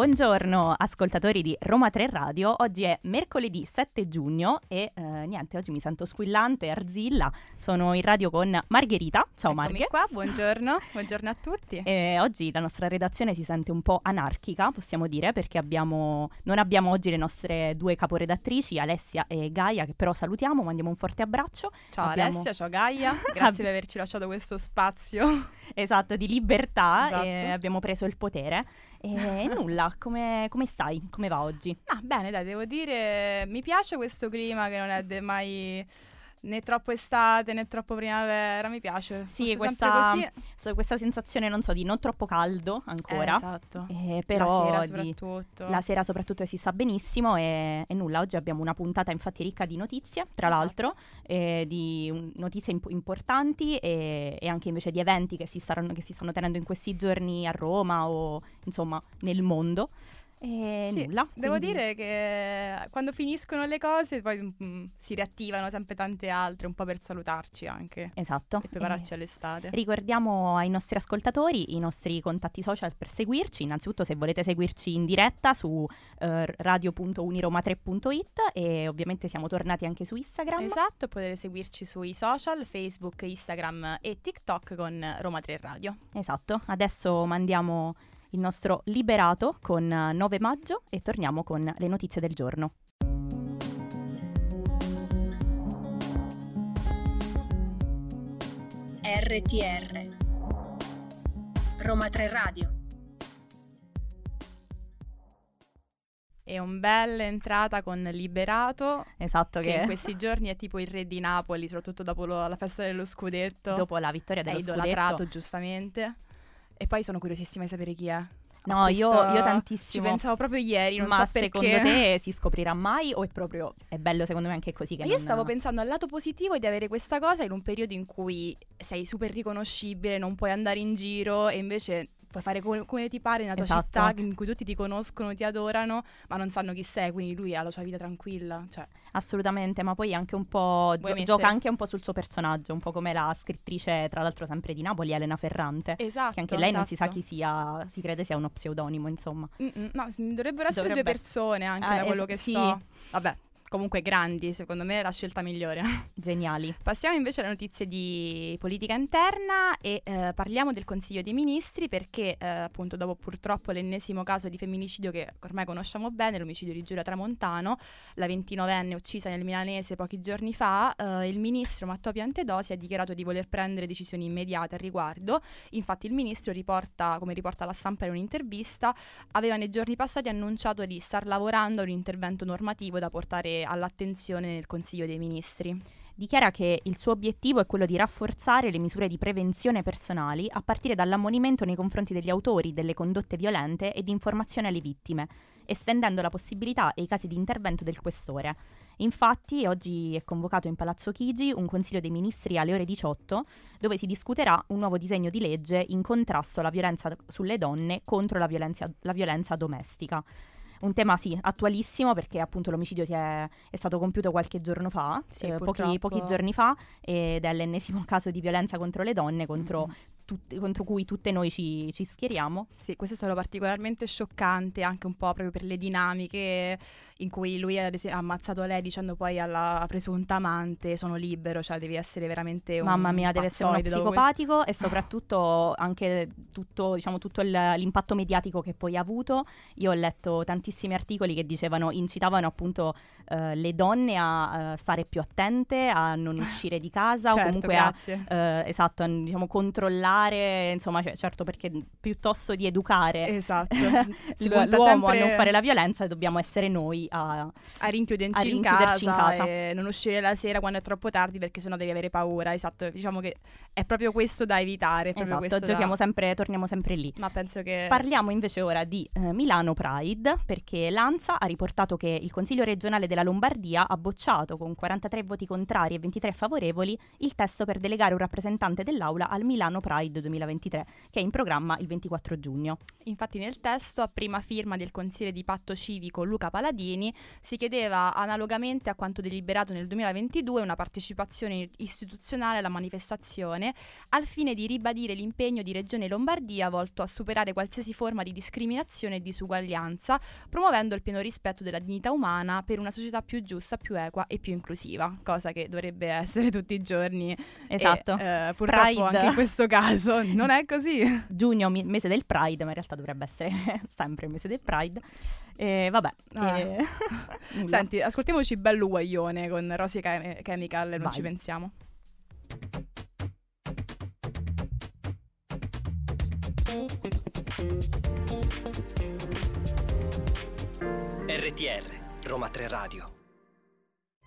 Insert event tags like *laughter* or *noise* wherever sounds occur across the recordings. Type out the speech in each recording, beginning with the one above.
Buongiorno ascoltatori di Roma 3 Radio, oggi è mercoledì 7 giugno e eh, niente, oggi mi sento squillante, arzilla, sono in radio con Margherita, ciao Eccomi Marghe. qua, buongiorno, buongiorno a tutti. *laughs* E oggi la nostra redazione si sente un po' anarchica, possiamo dire, perché abbiamo, non abbiamo oggi le nostre due caporedattrici, Alessia e Gaia, che però salutiamo, mandiamo un forte abbraccio. Ciao abbiamo- Alessia, ciao Gaia, *laughs* grazie per averci lasciato questo spazio. Esatto, di libertà Esatto. abbiamo preso il potere. E nulla, come, come stai? Come va oggi? Ah, bene, dai, devo dire, mi piace questo clima che non è de- mai né troppo estate né troppo primavera, mi piace. Sì, questa, so- questa sensazione, non so, di non troppo caldo ancora. Eh, esatto. eh, però La sera di- soprattutto. la sera soprattutto si sta benissimo e, e nulla, oggi abbiamo una puntata infatti ricca di notizie, tra Esatto. l'altro, eh, di un- notizie imp- importanti e, e anche invece di eventi che si, staranno- che si stanno tenendo in questi giorni a Roma o insomma nel mondo. E Sì, nulla. Devo quindi- dire che quando finiscono le cose poi mm, si riattivano sempre tante altre, un po' per salutarci anche Esatto. e prepararci Eh, all'estate. Ricordiamo ai nostri ascoltatori i nostri contatti social per seguirci. Innanzitutto, se volete seguirci in diretta su eh, radio.uniroma3.it e ovviamente siamo tornati anche su Instagram. Esatto, potete seguirci sui social, Facebook, Instagram e TikTok con Roma 3 Radio. Esatto. Adesso mandiamo il nostro liberato con eh, 9 maggio e torniamo con le notizie del giorno. RTR Roma 3 Radio E un bella entrata con Liberato, Esatto, che che, in questi giorni è tipo il re di Napoli, soprattutto dopo lo- la festa dello scudetto. dopo la vittoria è dello idolatrato scudetto. giustamente. E poi sono curiosissima di sapere chi è. No, io, io tantissimo. Ci pensavo proprio ieri, non Ma so perché. secondo te *laughs* si scoprirà mai o è proprio è bello secondo me anche così che Io non- stavo pensando al lato positivo di avere questa cosa in un periodo in cui sei super riconoscibile, non puoi andare in giro e invece puoi fare come, come ti pare nella tua Esatto. città in cui tutti ti conoscono, ti adorano, ma non sanno chi sei, quindi lui ha la sua vita tranquilla. Cioè, Assolutamente, ma poi anche un po' gio- gioca anche un po' sul suo personaggio, un po' come la scrittrice, tra l'altro sempre di Napoli, Elena Ferrante. esatto. Che anche lei non si sa esatto. chi sia, si crede sia uno pseudonimo, insomma. Mm-mm, no, s- dovrebbero essere Dovrebbe due persone anche Ah, da quello es- che sì. so. Vabbè, comunque grandi, secondo me è la scelta migliore. *laughs* Geniali. Passiamo invece alle notizie di politica interna e eh, parliamo del Consiglio dei Ministri perché eh, appunto dopo purtroppo l'ennesimo caso di femminicidio che ormai conosciamo bene, l'omicidio di Giulia Tramontano, la 29enne uccisa nel milanese pochi giorni fa, eh, il ministro Matteo Piantedosi ha dichiarato di voler prendere decisioni immediate al riguardo. Infatti il ministro riporta, come riporta la stampa in un'intervista, aveva nei giorni passati annunciato di star lavorando a un intervento normativo da portare all'attenzione nel Consiglio dei Ministri. Dichiara che il suo obiettivo è quello di rafforzare le misure di prevenzione personali a partire dall'ammonimento nei confronti degli autori delle condotte violente e di informazione alle vittime, estendendo la possibilità e i casi di intervento del questore. Infatti, oggi è convocato in Palazzo Chigi un Consiglio dei Ministri alle ore 18, dove si discuterà un nuovo disegno di legge in contrasto alla violenza sulle donne contro la violenza, la violenza domestica. Un tema sì, attualissimo perché appunto l'omicidio si è, è stato compiuto qualche giorno fa, Sì, eh, pochi, pochi giorni fa, ed è l'ennesimo *laughs* caso di violenza contro le donne, contro, Mm. tutte- contro cui tutte noi ci, ci schieriamo. Sì, questo è stato particolarmente scioccante anche un po' proprio per le dinamiche in cui lui esempio, ha ammazzato lei dicendo poi alla presunta amante sono libero, cioè devi essere veramente un Mamma mia, deve essere uno psicopatico e soprattutto anche tutto, diciamo, tutto il- l'impatto mediatico che poi ha avuto. Io ho letto tantissimi articoli che dicevano, incitavano appunto eh, le donne a eh, stare più attente, a non *laughs* uscire di casa o Certo, comunque a grazie. eh, esatto, a, diciamo, controllare, insomma, cioè, certo perché piuttosto di educare Esatto. *laughs* L'uomo a sempre non fare la violenza, dobbiamo essere noi a... a rinchiuderci, a in, rinchiuderci in casa casa. e non uscire la sera quando è troppo tardi perché sennò devi avere paura. Esatto, diciamo che è proprio questo da evitare. è Esatto, questo da- giochiamo sempre, torniamo sempre lì. Ma penso che Parliamo invece ora di eh, Milano Pride perché l'ANSA ha riportato che il Consiglio regionale della Lombardia ha bocciato con 43 voti contrari e 23 favorevoli il testo per delegare un rappresentante dell'Aula al Milano Pride Pride 2023 che è in programma il 24 giugno. Infatti nel testo, a prima firma del consigliere di patto civico Luca Paladini, si chiedeva analogamente a quanto deliberato nel 2022 una partecipazione istituzionale alla manifestazione al fine di ribadire l'impegno di Regione Lombardia volto a superare qualsiasi forma di discriminazione e disuguaglianza, promuovendo il pieno rispetto della dignità umana per una società più giusta, più equa e più inclusiva, cosa che dovrebbe essere tutti i giorni. Esatto. E, eh, purtroppo Pride. anche in questo caso non è così. Giugno, mese del Pride, ma in realtà dovrebbe essere *laughs* sempre il mese del Pride. E vabbè. Ah. E... *laughs* Senti, ascoltiamoci Bello Guaglione con Rosy Chemical, non Vai. ci pensiamo. RTR, Roma 3 Radio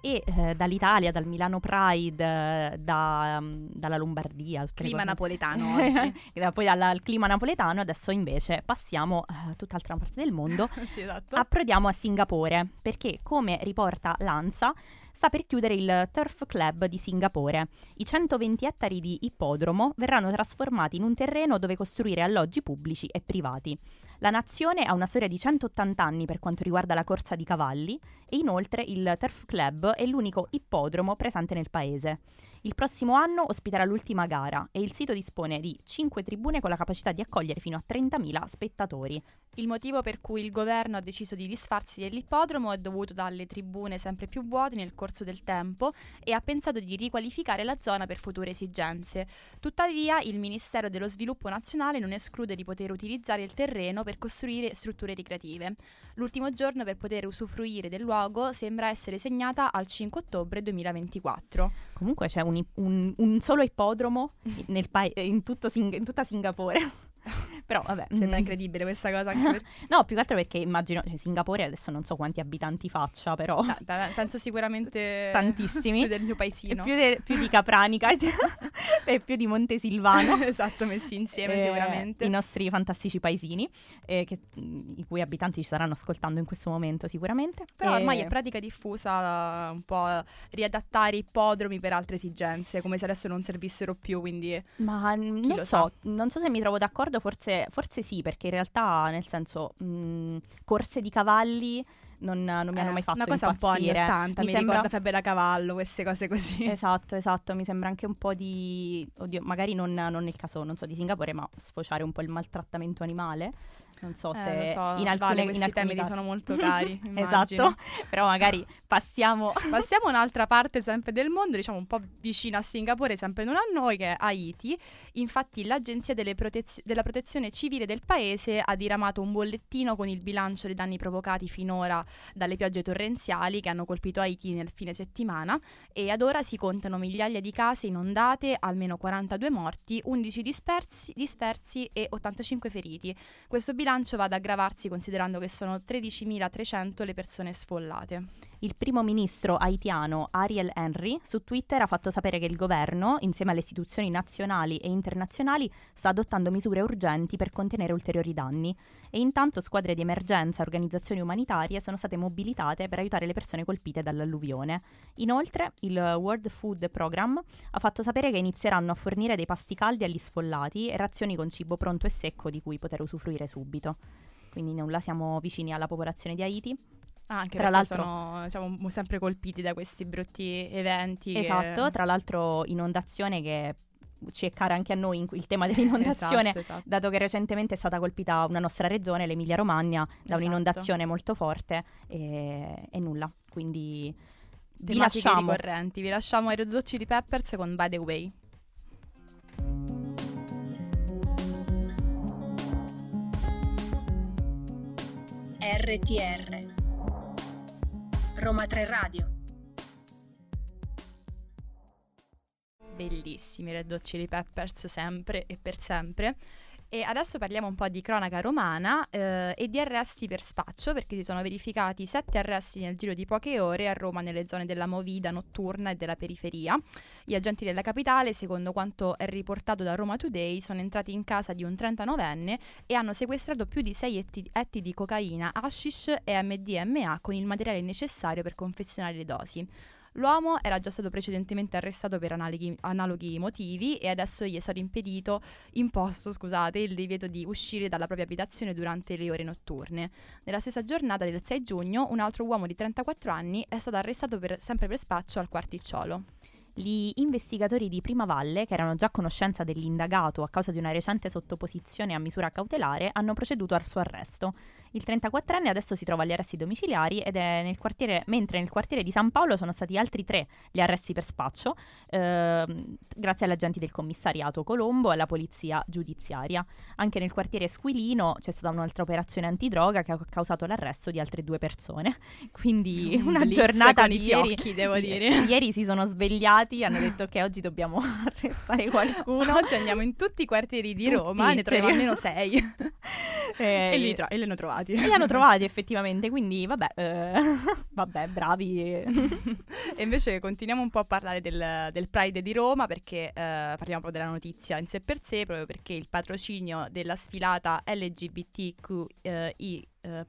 e eh, dall'Italia, dal Milano Pride, da, um, dalla Lombardia. Clima napoletano *laughs* oggi. poi dal clima napoletano, adesso invece passiamo a uh, tutt'altra parte del mondo. *laughs* sì, esatto. Approdiamo a Singapore, perché come riporta l'ANSA, sta per chiudere il Turf Club di Singapore. I 120 ettari di ippodromo verranno trasformati in un terreno dove costruire alloggi pubblici e privati. La nazione ha una storia di 180 anni per quanto riguarda la corsa di cavalli e inoltre il Turf Club è l'unico ippodromo presente nel paese. Il prossimo anno ospiterà l'ultima gara e il sito dispone di 5 tribune con la capacità di accogliere fino a 30.000 spettatori. Il motivo per cui il governo ha deciso di disfarsi dell'ippodromo è dovuto dalle tribune sempre più vuote nel corso del tempo e ha pensato di riqualificare la zona per future esigenze. Tuttavia, il Ministero dello Sviluppo Nazionale non esclude di poter utilizzare il terreno per costruire strutture ricreative. L'ultimo giorno per poter usufruire del luogo sembra essere segnata al 5 ottobre 2024. Comunque c'è un, un, un solo ippodromo *laughs* pa- in, Sing- in tutta Singapore. *laughs* Però vabbè. Sembra mm. incredibile questa cosa. Per... *laughs* no, più che altro perché immagino, cioè, Singapore adesso non so quanti abitanti faccia, però... Da, da, penso sicuramente... *laughs* Tantissimi. più del mio paesino. Più, de, più di Capranica e *laughs* più di Montesilvano. esatto, messi insieme eh, sicuramente. I nostri fantastici paesini, eh, che, i cui abitanti ci staranno ascoltando in questo momento sicuramente. Però e... ormai è pratica diffusa un po' riadattare ippodromi per altre esigenze, come se adesso non servissero più, quindi... Ma non so, sa. non so se mi trovo d'accordo, forse forse, sì, perché in realtà, nel senso, mh, corse di cavalli non, non mi hanno eh, mai fatto una cosa impazzire. un po' anni 80, mi, mi sembra... ricorda Febbre da cavallo, queste cose così. Esatto, esatto, mi sembra anche un po' di... Oddio, magari non, non nel caso, non so, di Singapore, ma sfociare un po' il maltrattamento animale. Non so eh, se so. in alcune vale, questi in temi casi... sono molto cari. *laughs* esatto, però magari *laughs* passiamo... *laughs* passiamo a un'altra parte sempre del mondo, diciamo un po' vicina a Singapore, sempre non a noi, che è Haiti. Infatti l'Agenzia protez- della Protezione Civile del paese ha diramato un bollettino con il bilancio dei danni provocati finora dalle piogge torrenziali che hanno colpito Haiti nel fine settimana e ad ora si contano migliaia di case inondate, almeno 42 morti, 11 dispersi, dispersi e 85 feriti. Questo bilancio bilancio va ad aggravarsi considerando che sono 13.300 le persone sfollate. Il primo ministro haitiano Ariel Henry su Twitter ha fatto sapere che il governo, insieme alle istituzioni nazionali e internazionali, sta adottando misure urgenti per contenere ulteriori danni e intanto squadre di emergenza e organizzazioni umanitarie sono state mobilitate per aiutare le persone colpite dall'alluvione. Inoltre, il World Food Program ha fatto sapere che inizieranno a fornire dei pasti caldi agli sfollati e razioni con cibo pronto e secco di cui poter usufruire subito. Quindi nulla, siamo vicini alla popolazione di Haiti Ah, anche tra l'altro sono diciamo, sempre colpiti da questi brutti eventi. Esatto, che... tra l'altro inondazione che ci è cara anche a noi il tema dell'inondazione, *laughs* esatto, esatto. dato che recentemente è stata colpita una nostra regione, l'Emilia Romagna, da esatto. un'inondazione molto forte e, e nulla. Quindi vi lasciamo. ricorrenti, vi lasciamo ai Red Chili Peppers con By the Way. RTR Roma 3 Radio. Bellissimi Red Hot Chili Peppers sempre e per sempre. E adesso parliamo un po' di cronaca romana eh, e di arresti per spaccio, perché si sono verificati sette arresti nel giro di poche ore a Roma nelle zone della movida notturna e della periferia. Gli agenti della capitale, secondo quanto è riportato da Roma Today, sono entrati in casa di un 39enne e hanno sequestrato più di sei etti, etti di cocaina, hashish e MDMA con il materiale necessario per confezionare le dosi. L'uomo era già stato precedentemente arrestato per analoghi, analoghi motivi e adesso gli è stato impedito, imposto scusate, il divieto di uscire dalla propria abitazione durante le ore notturne. Nella stessa giornata del 6 giugno un altro uomo di 34 anni è stato arrestato per, sempre per spaccio al quarticciolo. Gli investigatori di Prima Valle, che erano già a conoscenza dell'indagato a causa di una recente sottoposizione a misura cautelare, hanno proceduto al suo arresto. Il 34enne adesso si trova agli arresti domiciliari ed è nel quartiere, mentre nel quartiere di San Paolo sono stati altri tre gli arresti per spaccio, ehm, grazie agli agenti del commissariato Colombo e alla polizia giudiziaria. Anche nel quartiere Squilino c'è stata un'altra operazione antidroga che ha causato l'arresto di altre due persone. *laughs* Quindi Un una giornata di ieri. fiocchi, devo dire. Ieri si sono svegliati, hanno *laughs* detto che oggi dobbiamo *laughs* arrestare qualcuno. *laughs* Oggi andiamo in tutti i quartieri di Tutti, Roma, ne troviamo cioè- almeno sei. Eh, e, li tro- e li hanno trovati. e li hanno trovati effettivamente, quindi vabbè, eh, vabbè, bravi. E invece continuiamo un po' a parlare del, del Pride di Roma perché eh, parliamo proprio della notizia in sé per sé, proprio perché il patrocinio della sfilata LGBTQI eh,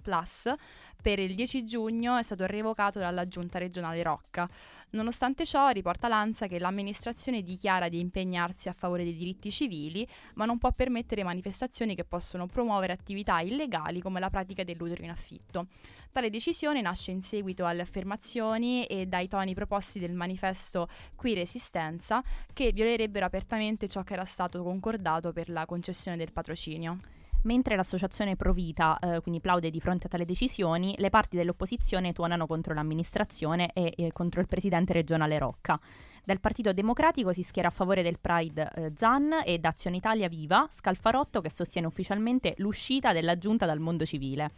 per il 10 giugno è stato revocato dalla giunta regionale Rocca. Nonostante ciò, riporta l'ANSA che l'amministrazione dichiara di impegnarsi a favore dei diritti civili, ma non può permettere manifestazioni che possono promuovere attività illegali come la pratica dell'utero in affitto. Tale decisione nasce in seguito alle affermazioni e dai toni proposti del manifesto Qui Resistenza che violerebbero apertamente ciò che era stato concordato per la concessione del patrocinio. Mentre l'associazione Provita eh, quindi plaude di fronte a tale decisioni, le parti dell'opposizione tuonano contro l'amministrazione e, e contro il presidente regionale Rocca. Dal Partito Democratico si schiera a favore del Pride eh, Zan e da Azione Italia Viva Scalfarotto che sostiene ufficialmente l'uscita della giunta dal mondo civile.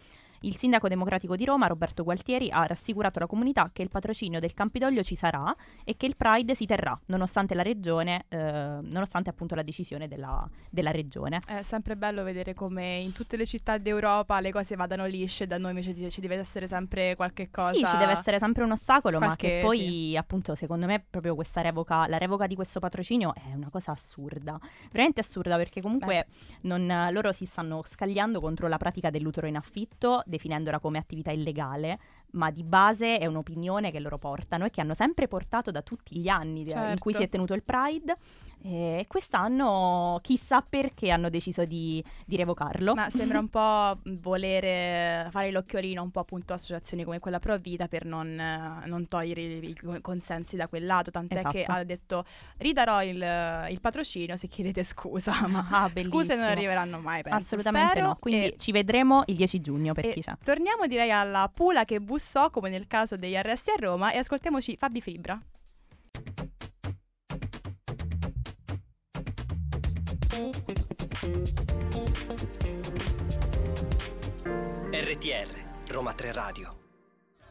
Il sindaco democratico di Roma, Roberto Gualtieri, ha rassicurato la comunità che il patrocinio del Campidoglio ci sarà e che il Pride si terrà, nonostante la regione, eh, nonostante appunto la decisione della, della regione. È sempre bello vedere come in tutte le città d'Europa le cose vadano lisce, da noi invece ci, deve essere sempre qualche cosa. Sì, ci deve essere sempre un ostacolo, ma Qualche- che poi, appunto, secondo me, proprio questa revoca, la revoca di questo patrocinio è una cosa assurda. Veramente assurda, perché comunque non- loro si stanno scagliando contro la pratica dell'utero in affitto, definendola come attività illegale, ma di base è un'opinione che loro portano e che hanno sempre portato da tutti gli anni de- in cui Certo. si è tenuto il Pride. E quest'anno chissà perché hanno deciso di, di revocarlo. Ma sembra un *laughs* po' volere fare l'occhiolino un po' appunto a associazioni come quella Pro Vita per non, eh, non togliere i, consensi da quel lato, tant'è che Esatto. ha detto ridarò il, il patrocinio se chiedete scusa, *laughs* ma Ah, scuse non arriveranno mai, penso. Assolutamente spero. no. Quindi E- ci vedremo il 10 giugno per e chi c'è. torniamo direi alla Pula che bussò come nel caso degli arresti a Roma e ascoltiamoci Fabi Fibra. RTR, Roma 3 Radio.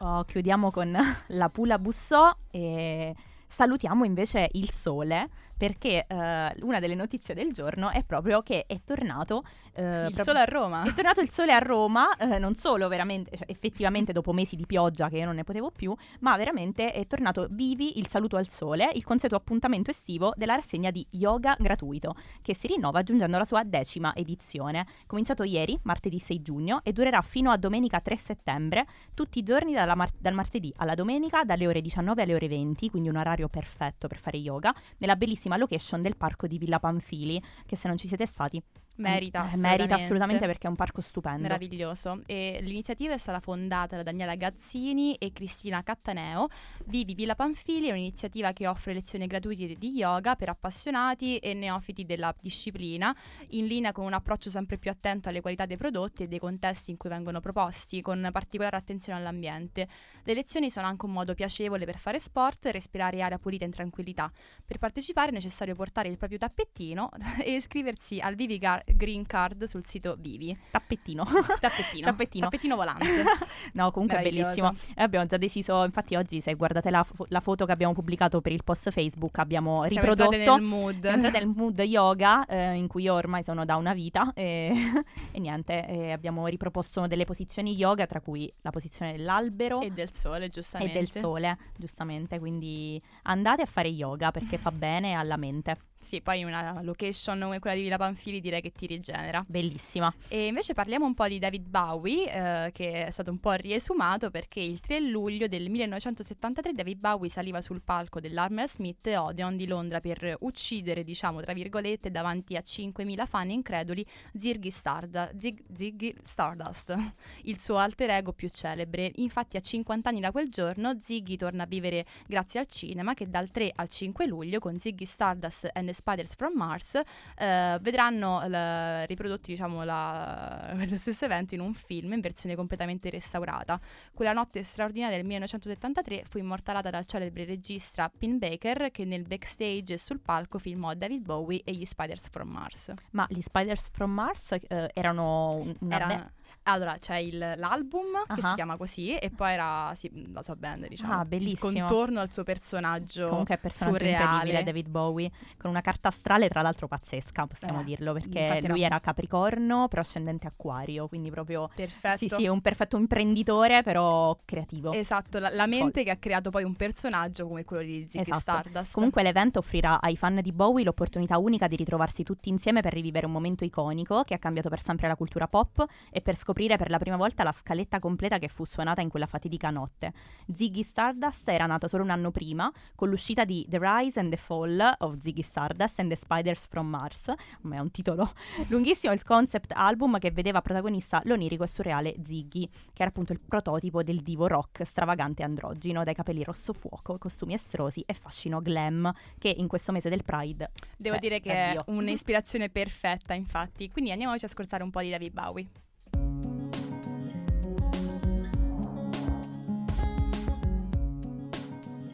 Oh, chiudiamo con *laughs* la Pula Bussò e salutiamo invece il sole perché eh, una delle notizie del giorno è proprio che è tornato eh, il pro- sole a Roma. È tornato il sole a Roma, eh, non solo veramente, cioè, effettivamente dopo mesi di pioggia che io non ne potevo più, ma veramente è tornato vivi il saluto al sole, il consueto appuntamento estivo della rassegna di yoga gratuito, che si rinnova aggiungendo la sua decima edizione. Cominciato ieri, martedì 6 giugno, e durerà fino a domenica 3 settembre, tutti i giorni dalla mar- dal martedì alla domenica, dalle ore 19 alle ore 20, quindi un orario perfetto per fare yoga, nella bellissima location del parco di Villa Panfili, che se non ci siete stati Merita, eh, merita assolutamente perché è un parco stupendo. Meraviglioso. E l'iniziativa è stata fondata da Daniela Gazzini e Cristina Cattaneo. Vivi Villa Panfili è un'iniziativa che offre lezioni gratuite di yoga per appassionati e neofiti della disciplina, in linea con un approccio sempre più attento alle qualità dei prodotti e dei contesti in cui vengono proposti, con particolare attenzione all'ambiente. Le lezioni sono anche un modo piacevole per fare sport e respirare aria pulita in tranquillità. Per partecipare è necessario portare il proprio tappettino *laughs* e iscriversi al Vivi Gar- Green Card sul sito Vivi. Tappettino. *laughs* Tappettino. Tappetino. Tappetino volante. *laughs* no, comunque è bellissimo. E abbiamo già deciso, infatti oggi se guardate la, fo- la foto che abbiamo pubblicato per il post Facebook, abbiamo Siamo riprodotto... entrate nel mood. siamo nel mood yoga eh, in cui io ormai sono da una vita e, *laughs* e niente, e abbiamo riproposto delle posizioni yoga tra cui la posizione dell'albero E del sole, e giustamente. del sole, giustamente, quindi andate a fare yoga perché fa bene alla mente. Sì, poi una location come quella di Villa Panfili direi che ti rigenera. Bellissima. E invece parliamo un po' di David Bowie, eh, che è stato un po' riesumato perché il 3 luglio del 1973 David Bowie saliva sul palco dell'Armer Smith Odeon di Londra per uccidere, diciamo, tra virgolette, davanti a 5.000 fan increduli, Ziggy, Starda- Zig- Ziggy Stardust, *laughs* il suo alter ego più celebre. Infatti a 50 anni da quel giorno Ziggy torna a vivere grazie al cinema che dal 3 al 5 luglio con Ziggy Stardust and Spiders from Mars, eh, vedranno la, riprodotti diciamo, la, *laughs* lo stesso evento in un film in versione completamente restaurata. Quella notte straordinaria del 1973 fu immortalata dal celebre regista Pin Baker che nel backstage e sul palco filmò David Bowie e gli Spiders from Mars. Ma gli Spiders from Mars eh, erano una Era- band- allora, c'è il- l'album che Ah. si chiama così e poi era sì, la sua band, diciamo. Ah, bellissimo. Il contorno al suo personaggio Comunque è personaggio surreale. incredibile David Bowie, con una carta astrale tra l'altro pazzesca, possiamo Eh, dirlo, perché lui era- era Capricorno, però ascendente Acquario, quindi proprio... Perfetto. Sì, sì, è un perfetto imprenditore, però creativo. Esatto, la, la mente che ha creato poi un personaggio come quello di Ziggy Esatto. Stardust. Comunque l'evento offrirà ai fan di Bowie l'opportunità unica di ritrovarsi tutti insieme per rivivere un momento iconico che ha cambiato per sempre la cultura pop e per scoprire per la prima volta la scaletta completa che fu suonata in quella fatidica notte. Ziggy Stardust era nato solo un anno prima con l'uscita di The Rise and the Fall of Ziggy Stardust and the Spiders from Mars, ma è un titolo *laughs* lunghissimo, il concept album che vedeva protagonista l'onirico e surreale Ziggy, che era appunto il prototipo del divo rock stravagante androgino, dai capelli rosso fuoco, costumi estrosi e fascino glam, che in questo mese del Pride Devo cioè, dire che addio. è un'ispirazione perfetta, infatti. Quindi andiamoci a ascoltare un po' di David Bowie.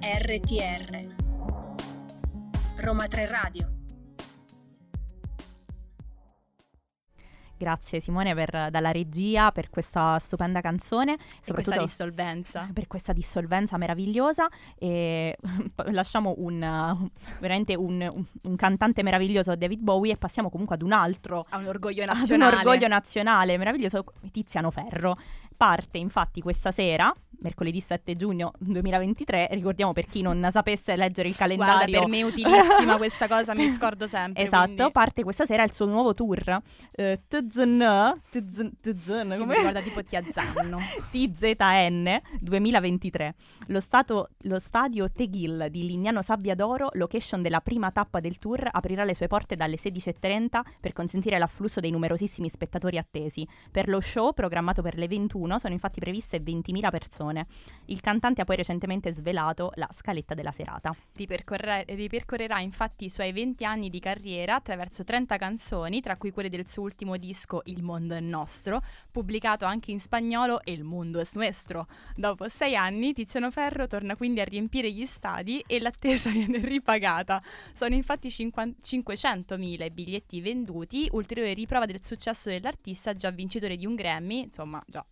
RTR Roma 3 Radio Grazie Simone per, dalla regia per questa stupenda canzone, E questa dissolvenza. per questa dissolvenza meravigliosa e *laughs* lasciamo un, veramente un, un- un cantante meraviglioso David Bowie e passiamo comunque ad un altro Ha un orgoglio ad un nazionale. orgoglio nazionale meraviglioso Tiziano Ferro parte infatti questa sera mercoledì 7 giugno 2023 ricordiamo per chi non sapesse leggere il Guarda, calendario per me è utilissima questa cosa, mi *laughs* scordo sempre. Esatto, quindi- parte questa sera il suo nuovo tour. Eh, TZN, TZN, come- mi guarda tipo ti azzanno. TZN 2023. Lo, stato- lo stadio Tegil di Lignano Sabbia d'Oro, location della prima tappa del tour, aprirà le sue porte dalle 16.30 per consentire l'afflusso dei numerosissimi spettatori attesi. Per lo show, programmato per le 21, sono infatti previste 20.000 persone. Il cantante ha poi recentemente svelato la scaletta della serata. Ripercorre- ripercorrerà infatti i suoi 20 anni di carriera attraverso 30 canzoni, tra cui quelle del suo ultimo disco Il mondo è nostro, pubblicato anche in spagnolo e Il mondo es nuestro. Dopo sei anni Tiziano Ferro torna quindi a riempire gli stadi e l'attesa *laughs* viene ripagata. Sono infatti 50 500.000 i biglietti venduti, ulteriore riprova del successo dell'artista già vincitore di un Grammy, insomma già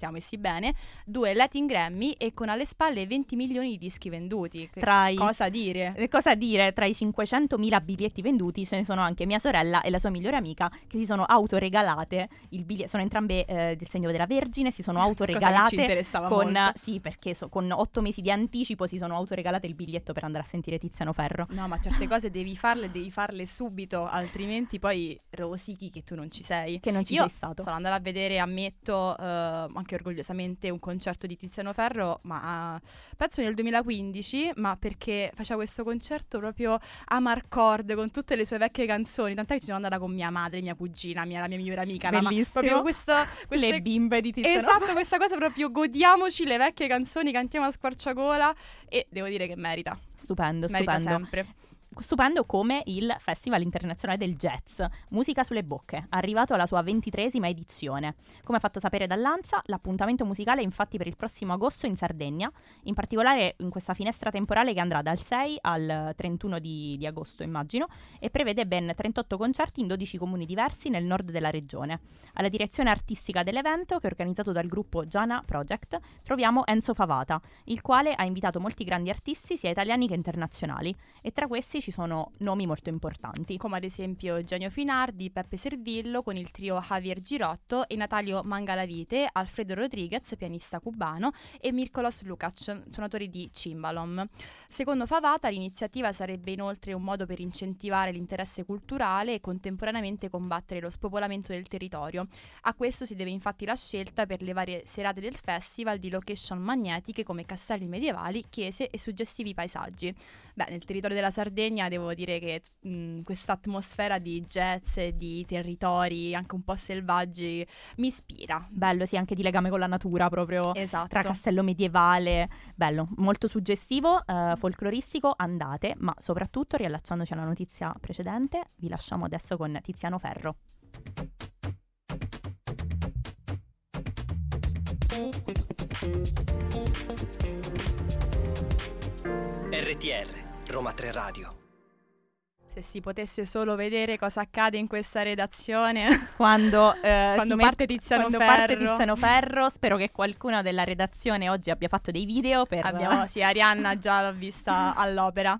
siamo messi bene, due Latin Grammy e con alle spalle 20 milioni di dischi venduti. I- Cosa dire? Eh, Cosa dire? Tra i 500.000 biglietti venduti ce ne sono anche mia sorella e la sua migliore amica che si sono autoregalate il biglietto. Sono entrambe eh, del segno della Vergine, si sono *laughs* Cosa che ci autoregalate con molto. sì, perché so- con otto mesi di anticipo si sono autoregalate il biglietto per andare a sentire Tiziano Ferro. No, ma certe cose devi farle, devi farle subito, altrimenti poi rosichi che tu non ci sei. Che non ci Io sei stato. sono andata a vedere, ammetto, eh, anche orgogliosamente, un concerto di Tiziano Ferro, ma penso nel 2015, ma perché faceva questo concerto proprio a Marcord con tutte le sue vecchie canzoni, tant'è che ci sono andata con mia madre, mia cugina, mia, la mia migliore amica, la ma- Bellissimo. proprio questa, queste Le bimbe di Tiziano Esatto, questa cosa proprio godiamoci le vecchie canzoni, cantiamo a squarciagola e devo dire che merita, Stupendo, merita stupendo. sempre. Stupendo come il Festival Internazionale del Jazz, Musica sulle Bocche, arrivato alla sua ventitresima edizione. Come fatto sapere dall'ANSA, l'appuntamento musicale è infatti per il prossimo agosto in Sardegna, in particolare in questa finestra temporale che andrà dal 6 al 31 di, di agosto, immagino, e prevede ben 38 concerti in 12 comuni diversi nel nord della regione. Alla direzione artistica dell'evento, che è organizzato dal gruppo Giana Project, troviamo Enzo Favata, il quale ha invitato molti grandi artisti sia italiani che internazionali, e tra questi ci sono nomi molto importanti. Come ad esempio Eugenio Finardi, Peppe Servillo con il trio Javier Girotto e Natalio Mangalavite, Alfredo Rodriguez, pianista cubano, e Mirkolos Lukac, suonatori di cimbalom. Secondo Favata l'iniziativa sarebbe inoltre un modo per incentivare l'interesse culturale e contemporaneamente combattere lo spopolamento del territorio. A questo si deve infatti la scelta per le varie serate del festival di location magnetiche come castelli medievali, chiese e suggestivi paesaggi. Beh, nel territorio della Sardegna devo dire che questa atmosfera di jazz e di territori anche un po' selvaggi mi ispira. Bello, sì, anche di legame con la natura proprio. Esatto. Tra castello medievale, bello, molto suggestivo, eh, folcloristico, andate, ma soprattutto riallacciandoci alla notizia precedente, vi lasciamo adesso con Tiziano Ferro. RTR Roma 3 Radio. Se si potesse solo vedere cosa accade in questa redazione *laughs* quando, eh, quando parte met- Tiziano quando Ferro. parte Tiziano Ferro, spero che qualcuno della redazione oggi abbia fatto dei video per... Abbiamo, sì, Arianna già l'ho vista *laughs* all'opera.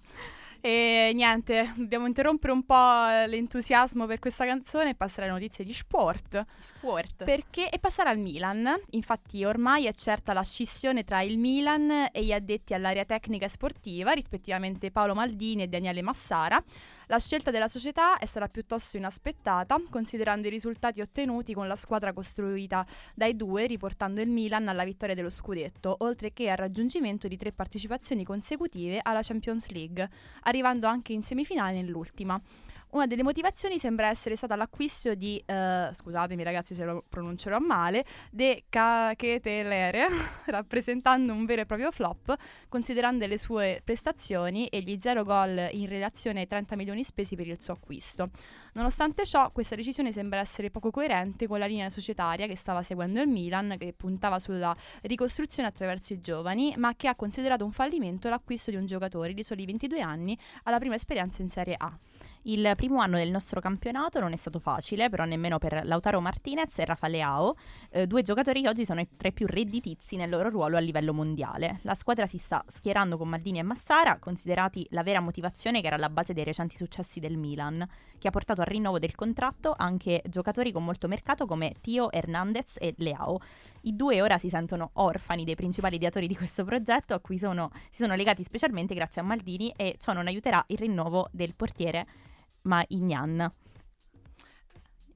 E niente, dobbiamo interrompere un po' l'entusiasmo per questa canzone e passare alle notizie di sport. Sport. Perché, e passare al Milan. Infatti ormai è certa la scissione tra il Milan e gli addetti all'area tecnica e sportiva, rispettivamente Paolo Maldini e Daniele Massara. La scelta della società è stata piuttosto inaspettata, considerando i risultati ottenuti con la squadra costruita dai due, riportando il Milan alla vittoria dello scudetto, oltre che al raggiungimento di tre partecipazioni consecutive alla Champions League, arrivando anche in semifinale nell'ultima. Una delle motivazioni sembra essere stata l'acquisto di, uh, scusatemi ragazzi se lo pronuncerò male, De Cachetelere, *laughs* rappresentando un vero e proprio flop, considerando le sue prestazioni e gli zero gol in relazione ai 30 milioni spesi per il suo acquisto. Nonostante ciò, questa decisione sembra essere poco coerente con la linea societaria che stava seguendo il Milan, che puntava sulla ricostruzione attraverso i giovani, ma che ha considerato un fallimento l'acquisto di un giocatore di soli 22 anni alla prima esperienza in Serie A. Il primo anno del nostro campionato non è stato facile, però nemmeno per Lautaro Martinez e Rafa Leao, eh, due giocatori che oggi sono tra i più redditizi nel loro ruolo a livello mondiale. La squadra si sta schierando con Maldini e Massara, considerati la vera motivazione che era alla base dei recenti successi del Milan, che ha portato al rinnovo del contratto anche giocatori con molto mercato come Tio Hernandez e Leao. I due ora si sentono orfani dei principali ideatori di questo progetto, a cui sono, si sono legati specialmente grazie a Maldini e ciò non aiuterà il rinnovo del portiere ma Ignan.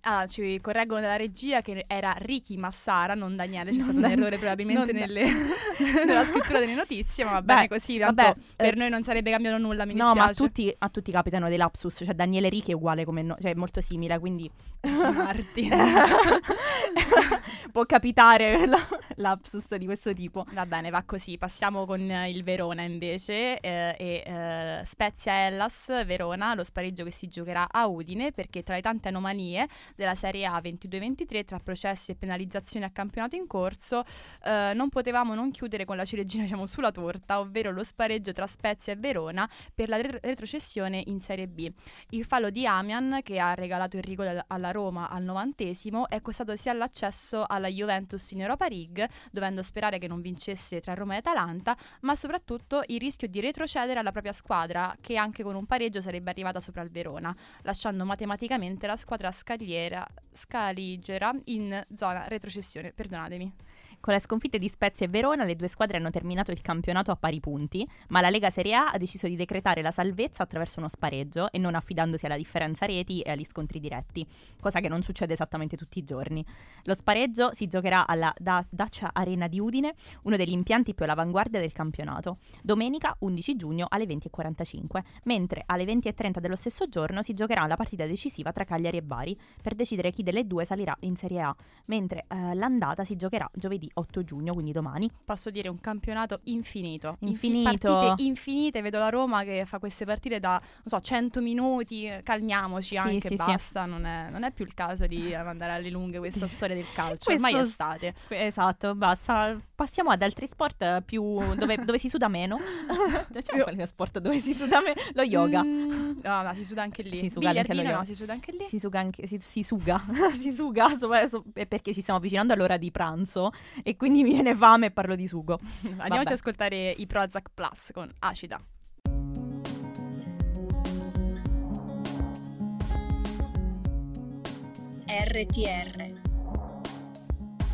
Ah, ci correggono dalla regia che era Ricky Massara, non Daniele. C'è non stato Dan- un errore probabilmente nelle, *laughs* nella scrittura delle notizie, ma va bene così. Vabbè, per eh, noi non sarebbe cambiato nulla. Mi no, dispiace. ma a tutti, a tutti, capitano dei lapsus. Cioè, Daniele Ricky è uguale come no, cioè è molto simile, quindi. *laughs* Martin. *laughs* Può capitare la, lapsus di questo tipo. Va bene, va così. Passiamo con il Verona invece. Eh, e eh, Spezia Hellas Verona, lo spareggio che si giocherà a Udine, perché tra le tante anomalie della Serie A 22-23 tra processi e penalizzazioni a campionato in corso, eh, non potevamo non chiudere con la ciliegina diciamo, sulla torta, ovvero lo spareggio tra Spezia e Verona per la retro- retrocessione in Serie B. Il fallo di Amian, che ha regalato il rigore alla Roma al novantesimo, è costato sia l'accesso alla Juventus in Europa League, dovendo sperare che non vincesse tra Roma e Atalanta, ma soprattutto il rischio di retrocedere alla propria squadra, che anche con un pareggio sarebbe arrivata sopra il Verona, lasciando matematicamente la squadra scaliera scaligera in zona retrocessione. Perdonatemi. Con le sconfitte di Spezia e Verona, le due squadre hanno terminato il campionato a pari punti, ma la Lega Serie A ha deciso di decretare la salvezza attraverso uno spareggio e non affidandosi alla differenza reti e agli scontri diretti, cosa che non succede esattamente tutti i giorni. Lo spareggio si giocherà alla da- Dacia Arena di Udine, uno degli impianti più all'avanguardia del campionato, domenica 11 giugno alle 20.45, mentre alle 20.30 dello stesso giorno si giocherà la partita decisiva tra Cagliari e Bari per decidere chi delle due salirà in Serie A, mentre eh, l'andata si giocherà giovedì 8 giugno, quindi domani. Posso dire un campionato infinito. Infinito. Infi- partite infinite, vedo la Roma che fa queste partite da, non so, 100 minuti, calmiamoci sì, anche, sì, basta, sì. Non, è, non, è, più il caso di mandare alle lunghe questa *laughs* storia del calcio, Questo, ormai è estate. Esatto, basta passiamo ad altri sport eh, più dove, dove si suda meno. *laughs* Facciamo Io... qualche sport dove si suda meno. Lo yoga. Mm, no, ma si suda anche lì. Si suga anche lo no, si suda anche lì. Si suga anche, si, si suga. *laughs* si suga so, eh, so, perché ci stiamo avvicinando all'ora di pranzo e quindi mi viene fame e parlo di sugo. Andiamoci Vabbè. ad ascoltare i Prozac Plus con Acida. RTR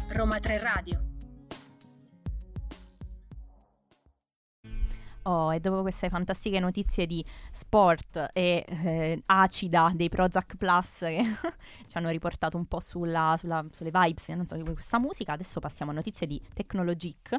Roma 3 Radio Oh, e dopo queste fantastiche notizie di sport e eh, acida dei Prozac Plus che *laughs* ci hanno riportato un po' sulla, sulla, sulle vibes so, di questa musica, adesso passiamo a notizie di Technologic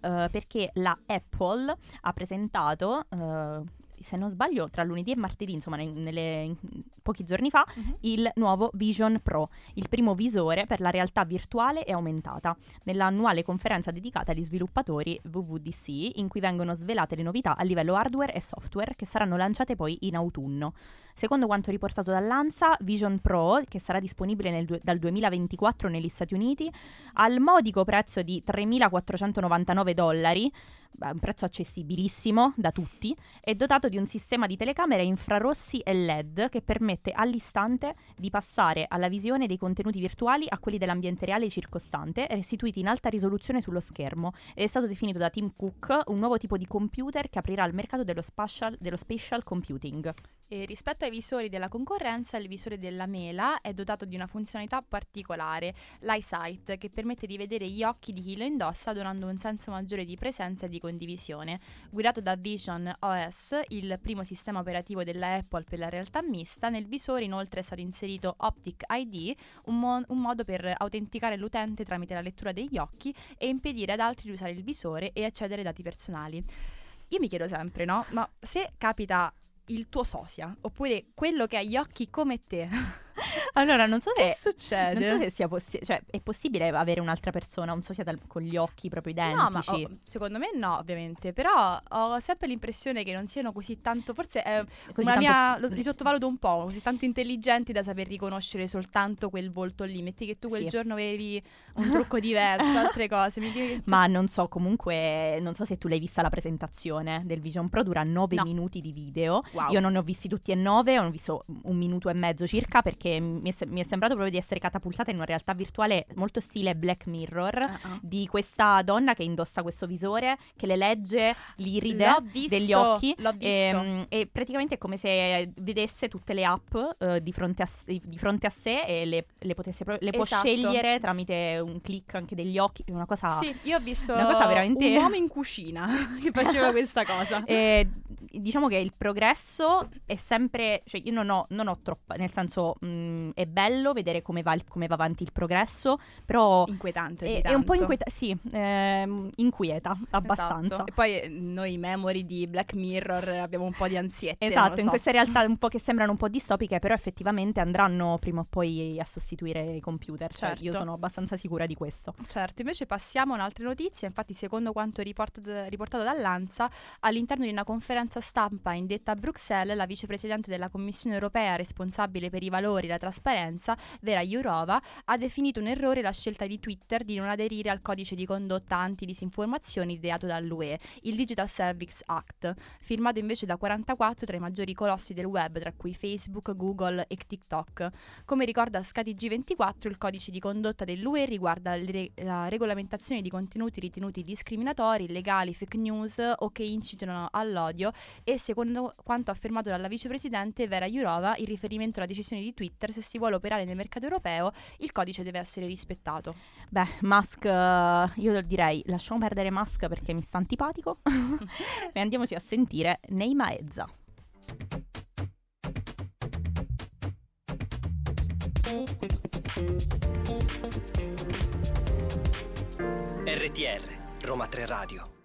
eh, perché la Apple ha presentato eh, se non sbaglio, tra lunedì e martedì, insomma, nelle, in, pochi giorni fa, uh-huh. il nuovo Vision Pro, il primo visore per la realtà virtuale e aumentata, nell'annuale conferenza dedicata agli sviluppatori WWDC, in cui vengono svelate le novità a livello hardware e software che saranno lanciate poi in autunno. Secondo quanto riportato dall'ANSA, Vision Pro, che sarà disponibile du- dal 2024 negli Stati Uniti, al modico prezzo di 3.499 dollari, un prezzo accessibilissimo da tutti, è dotato di un sistema di telecamere infrarossi e LED che permette all'istante di passare alla visione dei contenuti virtuali a quelli dell'ambiente reale circostante, restituiti in alta risoluzione sullo schermo. Ed è stato definito da Tim Cook un nuovo tipo di computer che aprirà il mercato dello spatial, dello spatial computing. E rispetto ai visori della concorrenza, il visore della Mela è dotato di una funzionalità particolare, l'EyeSight, che permette di vedere gli occhi di chi lo indossa donando un senso maggiore di presenza e di condivisione. Guidato da Vision OS, il primo sistema operativo della Apple per la realtà mista, nel visore inoltre è stato inserito Optic ID, un, mo- un modo per autenticare l'utente tramite la lettura degli occhi e impedire ad altri di usare il visore e accedere ai dati personali. Io mi chiedo sempre, no? Ma se capita il tuo sosia, oppure quello che ha gli occhi come te. *laughs* allora, non so se che succede. Non so se sia possibile, cioè è possibile avere un'altra persona, un sosia dal- con gli occhi proprio identici. No, ma oh, secondo me no, ovviamente, però ho sempre l'impressione che non siano così tanto, forse è così una tanto... mia lo, li sottovaluto un po', così tanto intelligenti da saper riconoscere soltanto quel volto lì. Metti che tu quel sì. giorno avevi *laughs* un trucco diverso, altre cose. Dico... Ma non so, comunque, non so se tu l'hai vista la presentazione del Vision Pro, dura 9 no. minuti di video. Wow. Io non ne ho visti tutti e 9, ho visto un minuto e mezzo circa perché mi è, mi è, sembrato proprio di essere catapultata in una realtà virtuale molto stile Black Mirror uh-uh. di questa donna che indossa questo visore, che le legge l'iride visto, degli occhi e, ehm, e, praticamente è come se vedesse tutte le app uh, di, fronte a, di, fronte a, sé e le, le, potesse, le esatto. può scegliere tramite un click anche degli occhi, una cosa... Sì, io ho visto una cosa veramente... un uomo in cucina *laughs* che faceva questa cosa. *laughs* E, diciamo che il progresso è sempre, cioè io non ho, non ho troppa, nel senso mh, mm, è bello vedere come va, come va, avanti il progresso, però inquietante. È, è un po' inquietante, sì, ehm, inquieta abbastanza. Esatto. E poi eh, noi memory di Black Mirror abbiamo un po' di ansiette. Esatto, so. in queste realtà un po' che sembrano un po' distopiche, però effettivamente andranno prima o poi a sostituire i computer, cioè certo. io sono abbastanza sicura di questo. Certo, invece passiamo a un'altra notizia, infatti secondo quanto riportato, riportato dall'ANSA, all'interno di una conferenza stampa indetta a Bruxelles, la vicepresidente della Commissione europea responsabile per i valori e la trasparenza, Vera Jourova, ha definito un errore la scelta di Twitter di non aderire al codice di condotta anti-disinformazioni ideato dall'UE, il Digital Service Act, firmato invece da 44 tra i maggiori colossi del web, tra cui Facebook, Google e TikTok. Come ricorda ScatiG24, il codice di condotta dell'UE riguarda re- la regolamentazione di contenuti ritenuti discriminatori, illegali, fake news o che incitano all'odio e secondo quanto affermato dalla vicepresidente Vera Jourova, in riferimento alla decisione di Twitter, se si vuole operare nel mercato europeo, il codice deve essere rispettato. Beh, Musk, uh, io direi lasciamo perdere Musk perché mi sta antipatico *laughs* e andiamoci a sentire Neima Ezza. RTR Roma 3 Radio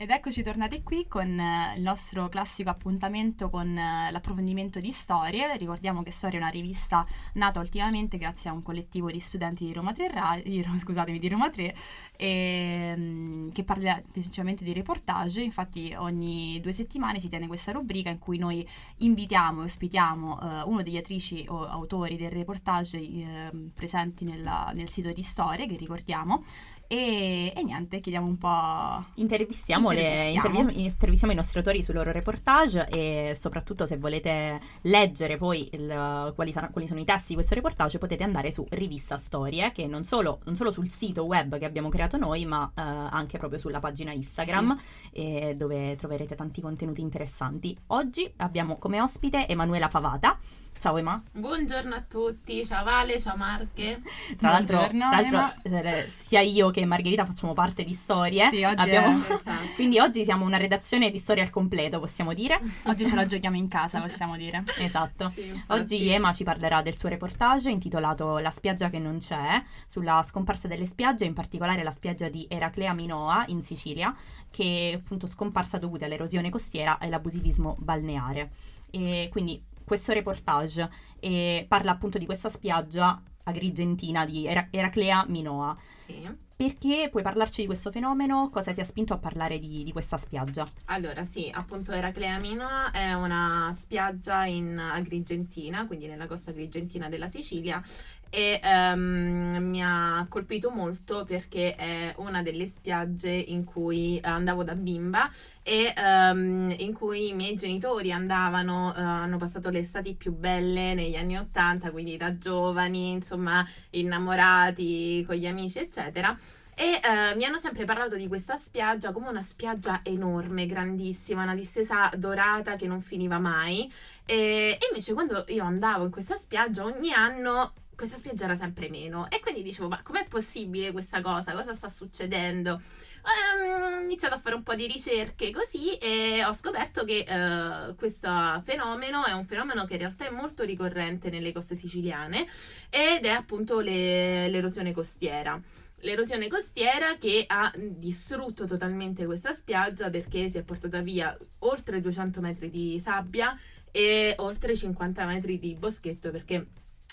ed eccoci tornati qui con uh, il nostro classico appuntamento con uh, l'approfondimento di storie. Ricordiamo che Storia è una rivista nata ultimamente grazie a un collettivo di studenti di Roma 3, Ra- di, scusatemi, di Roma 3 e, um, che parla principalmente di reportage. Infatti ogni due settimane si tiene questa rubrica in cui noi invitiamo e ospitiamo uh, uno degli attrici o autori del reportage presenti nella, nel sito di Storie, che ricordiamo, e, e, niente, chiediamo un po'. Intervistiamo, intervistiamo. Le, intervistiamo, i nostri autori sui loro reportage e soprattutto se volete leggere poi il, quali, sarà, quali, sono i testi di questo reportage potete andare su Rivista Storie, che non solo, non solo sul sito web che abbiamo creato noi, ma eh, anche proprio sulla pagina Instagram, sì. dove troverete tanti contenuti interessanti. Oggi abbiamo come ospite Emanuela Favata Ciao Ema. Buongiorno a tutti, ciao Vale, ciao Marche. Tra l'altro, Buongiorno, tra l'altro, eh, sia io che Margherita facciamo parte di Storie. Sì, oggi, Abbiamo- è- Esatto. Quindi oggi siamo una redazione di Storie al completo, possiamo dire. oggi ce la giochiamo in casa, possiamo dire. Esatto. Sì. Oggi Ema ci parlerà del suo reportage intitolato La spiaggia che non c'è, sulla scomparsa delle spiagge, in particolare la spiaggia di Eraclea Minoa in Sicilia, che è appunto scomparsa dovuta all'erosione costiera e all'abusivismo balneare. E quindi questo reportage eh, parla appunto di questa spiaggia agrigentina di Era- Eraclea Minoa. Sì. Perché puoi parlarci di questo fenomeno? Cosa ti ha spinto a parlare di, di questa spiaggia? Allora, sì, appunto Eraclea Minoa è una spiaggia in Agrigentina, quindi nella costa agrigentina della Sicilia e ehm, mi ha colpito molto perché è una delle spiagge in cui andavo da bimba e ehm, in cui i miei genitori andavano, eh, hanno passato le estati più belle negli anni Ottanta, quindi da giovani, insomma, innamorati con gli amici, eccetera. E eh, mi hanno sempre parlato di questa spiaggia come una spiaggia enorme, grandissima, una distesa dorata che non finiva mai. E invece quando io andavo in questa spiaggia ogni anno questa spiaggia era sempre meno. E quindi dicevo, ma com'è possibile questa cosa? Cosa sta succedendo? Ehm, Ho iniziato a fare un po' di ricerche così e ho scoperto che eh, questo fenomeno è un fenomeno che in realtà è molto ricorrente nelle coste siciliane ed è appunto le- l'erosione costiera. L'erosione costiera che ha distrutto totalmente questa spiaggia perché si è portata via oltre 200 metri di sabbia e oltre 50 metri di boschetto perché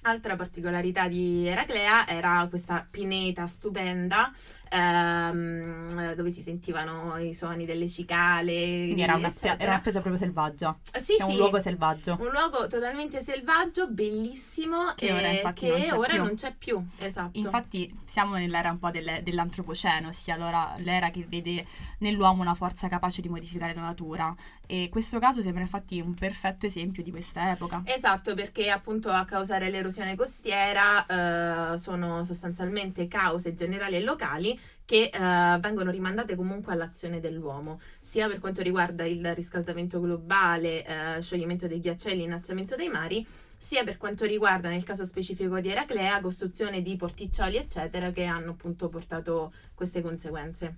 altra particolarità di Eraclea era questa pineta stupenda ehm, dove si sentivano i suoni delle cicale Quindi era una, spia- era una spiaggia proprio selvaggia. sì, È un sì, luogo selvaggio. un luogo totalmente selvaggio, bellissimo Che e ora infatti che non c'è ora più. non c'è più. Esatto. Infatti siamo nell'era un po' del- dell'antropoceno, ossia allora l'era che vede nell'uomo una forza capace di modificare la natura. E questo caso sembra infatti un perfetto esempio di questa epoca. Esatto, perché appunto a causare l'erosione costiera eh, sono sostanzialmente cause generali e locali che eh, vengono rimandate comunque all'azione dell'uomo, sia per quanto riguarda il riscaldamento globale, eh, scioglimento dei ghiacciai, l'innalzamento dei mari, sia per quanto riguarda nel caso specifico di Eraclea, costruzione di porticcioli, eccetera, che hanno appunto portato queste conseguenze.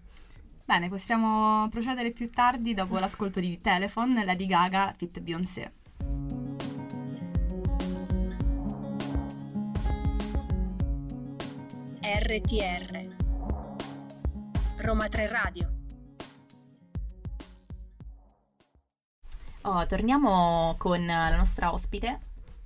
Bene, possiamo procedere più tardi dopo l'ascolto di Telephone, Lady Gaga, Fit Beyoncé. RTR Roma 3 Radio Oh, torniamo con la nostra ospite.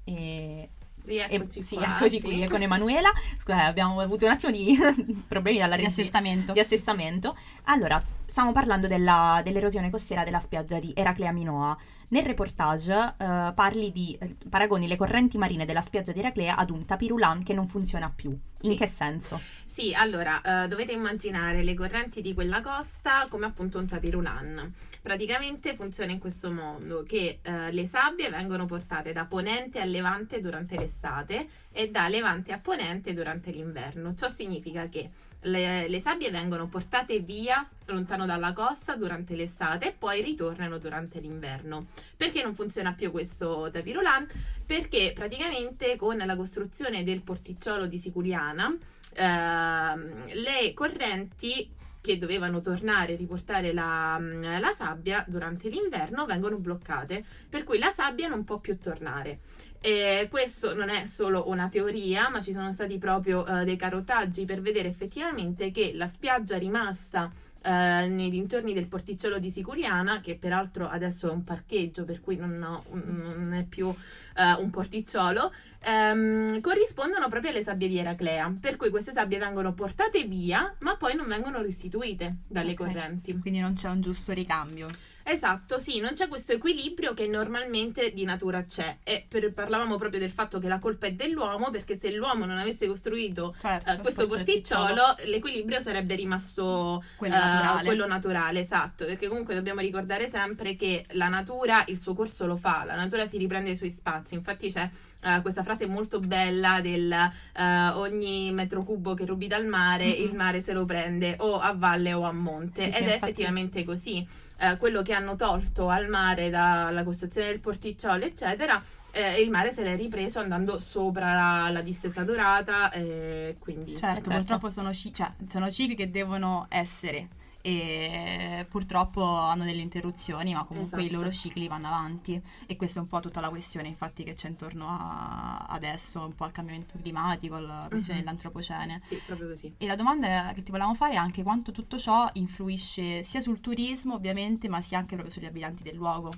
E, Rieccoci e- sì, qua, eccoci sì. qui con Emanuela. Scusa, abbiamo avuto un attimo di *laughs* problemi dalla Di assestamento. di assestamento. Allora, stiamo parlando della- dell'erosione costiera della spiaggia di Eraclea Minoa. Nel reportage eh, parli di eh, paragoni le correnti marine della spiaggia di Eraclea ad un tapirulan che non funziona più. In Sì. che senso? Sì, allora eh, dovete immaginare le correnti di quella costa come appunto un tapirulan. Praticamente funziona in questo modo che eh, le sabbie vengono portate da ponente a levante durante l'estate e da levante a ponente durante l'inverno. Ciò significa che le, le sabbie vengono portate via lontano dalla costa durante l'estate e poi ritornano durante l'inverno. Perché non funziona più questo tapirulan? Perché praticamente con la costruzione del porticciolo di Siculiana ehm, le correnti che dovevano tornare e riportare la, la sabbia durante l'inverno vengono bloccate, per cui la sabbia non può più tornare. E questo non è solo una teoria, ma ci sono stati proprio eh, dei carotaggi per vedere effettivamente che la spiaggia rimasta eh, nei dintorni del porticciolo di Siculiana, che peraltro adesso è un parcheggio, per cui non, ho- non è più eh, un porticciolo, ehm, corrispondono proprio alle sabbie di Eraclea, per cui queste sabbie vengono portate via, ma poi non vengono restituite dalle Ok. correnti. Quindi non c'è un giusto ricambio. Esatto, sì, non c'è questo equilibrio che normalmente di natura c'è. E per- parlavamo proprio del fatto che la colpa è dell'uomo, perché se l'uomo non avesse costruito Certo. eh, questo porticciolo, l'equilibrio sarebbe rimasto Quello eh, naturale. quello naturale, esatto, perché comunque dobbiamo ricordare sempre che la natura il suo corso lo fa, la natura si riprende i suoi spazi, infatti c'è eh, questa frase molto bella del eh, ogni metro cubo che rubi dal mare, Mhm. il mare se lo prende o a valle o a monte, Sì, sì, ed è infatti- effettivamente così. Eh, quello che hanno tolto al mare dalla costruzione del porticciolo, eccetera, eh, il mare se l'è ripreso andando sopra la, la distesa dorata, eh, quindi Certo, certo. purtroppo sono, ci- cioè, sono cicli che devono essere e purtroppo hanno delle interruzioni, ma comunque i Esatto. loro cicli vanno avanti e questa è un po' tutta la questione infatti che c'è intorno a adesso, un po' al cambiamento climatico, alla questione Mhm. dell'antropocene. sì, proprio così. E la domanda che ti volevamo fare è anche quanto tutto ciò influisce sia sul turismo ovviamente, ma sia anche proprio sugli abitanti del luogo.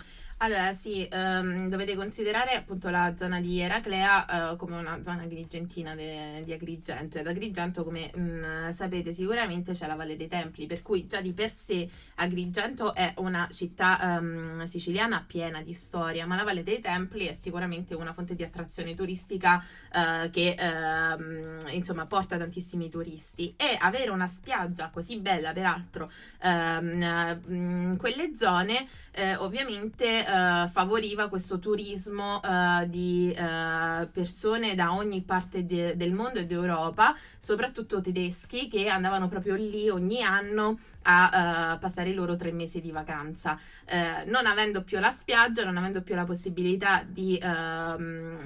Allora, sì, ehm, dovete considerare appunto la zona di Eraclea eh, come una zona agrigentina de- di Agrigento. Ed Agrigento, come mm, sapete sicuramente, c'è la Valle dei Templi, per cui già di per sé Agrigento è una città ehm, siciliana piena di storia, ma la Valle dei Templi è sicuramente una fonte di attrazione turistica eh, che ehm, insomma porta tantissimi turisti. E avere una spiaggia così bella, peraltro, ehm, in quelle zone eh, ovviamente eh, favoriva questo turismo eh, di eh, persone da ogni parte de- del mondo e d'Europa, soprattutto tedeschi che andavano proprio lì ogni anno a eh, passare i loro tre mesi di vacanza. Eh, non avendo più la spiaggia, non avendo più la possibilità di ehm,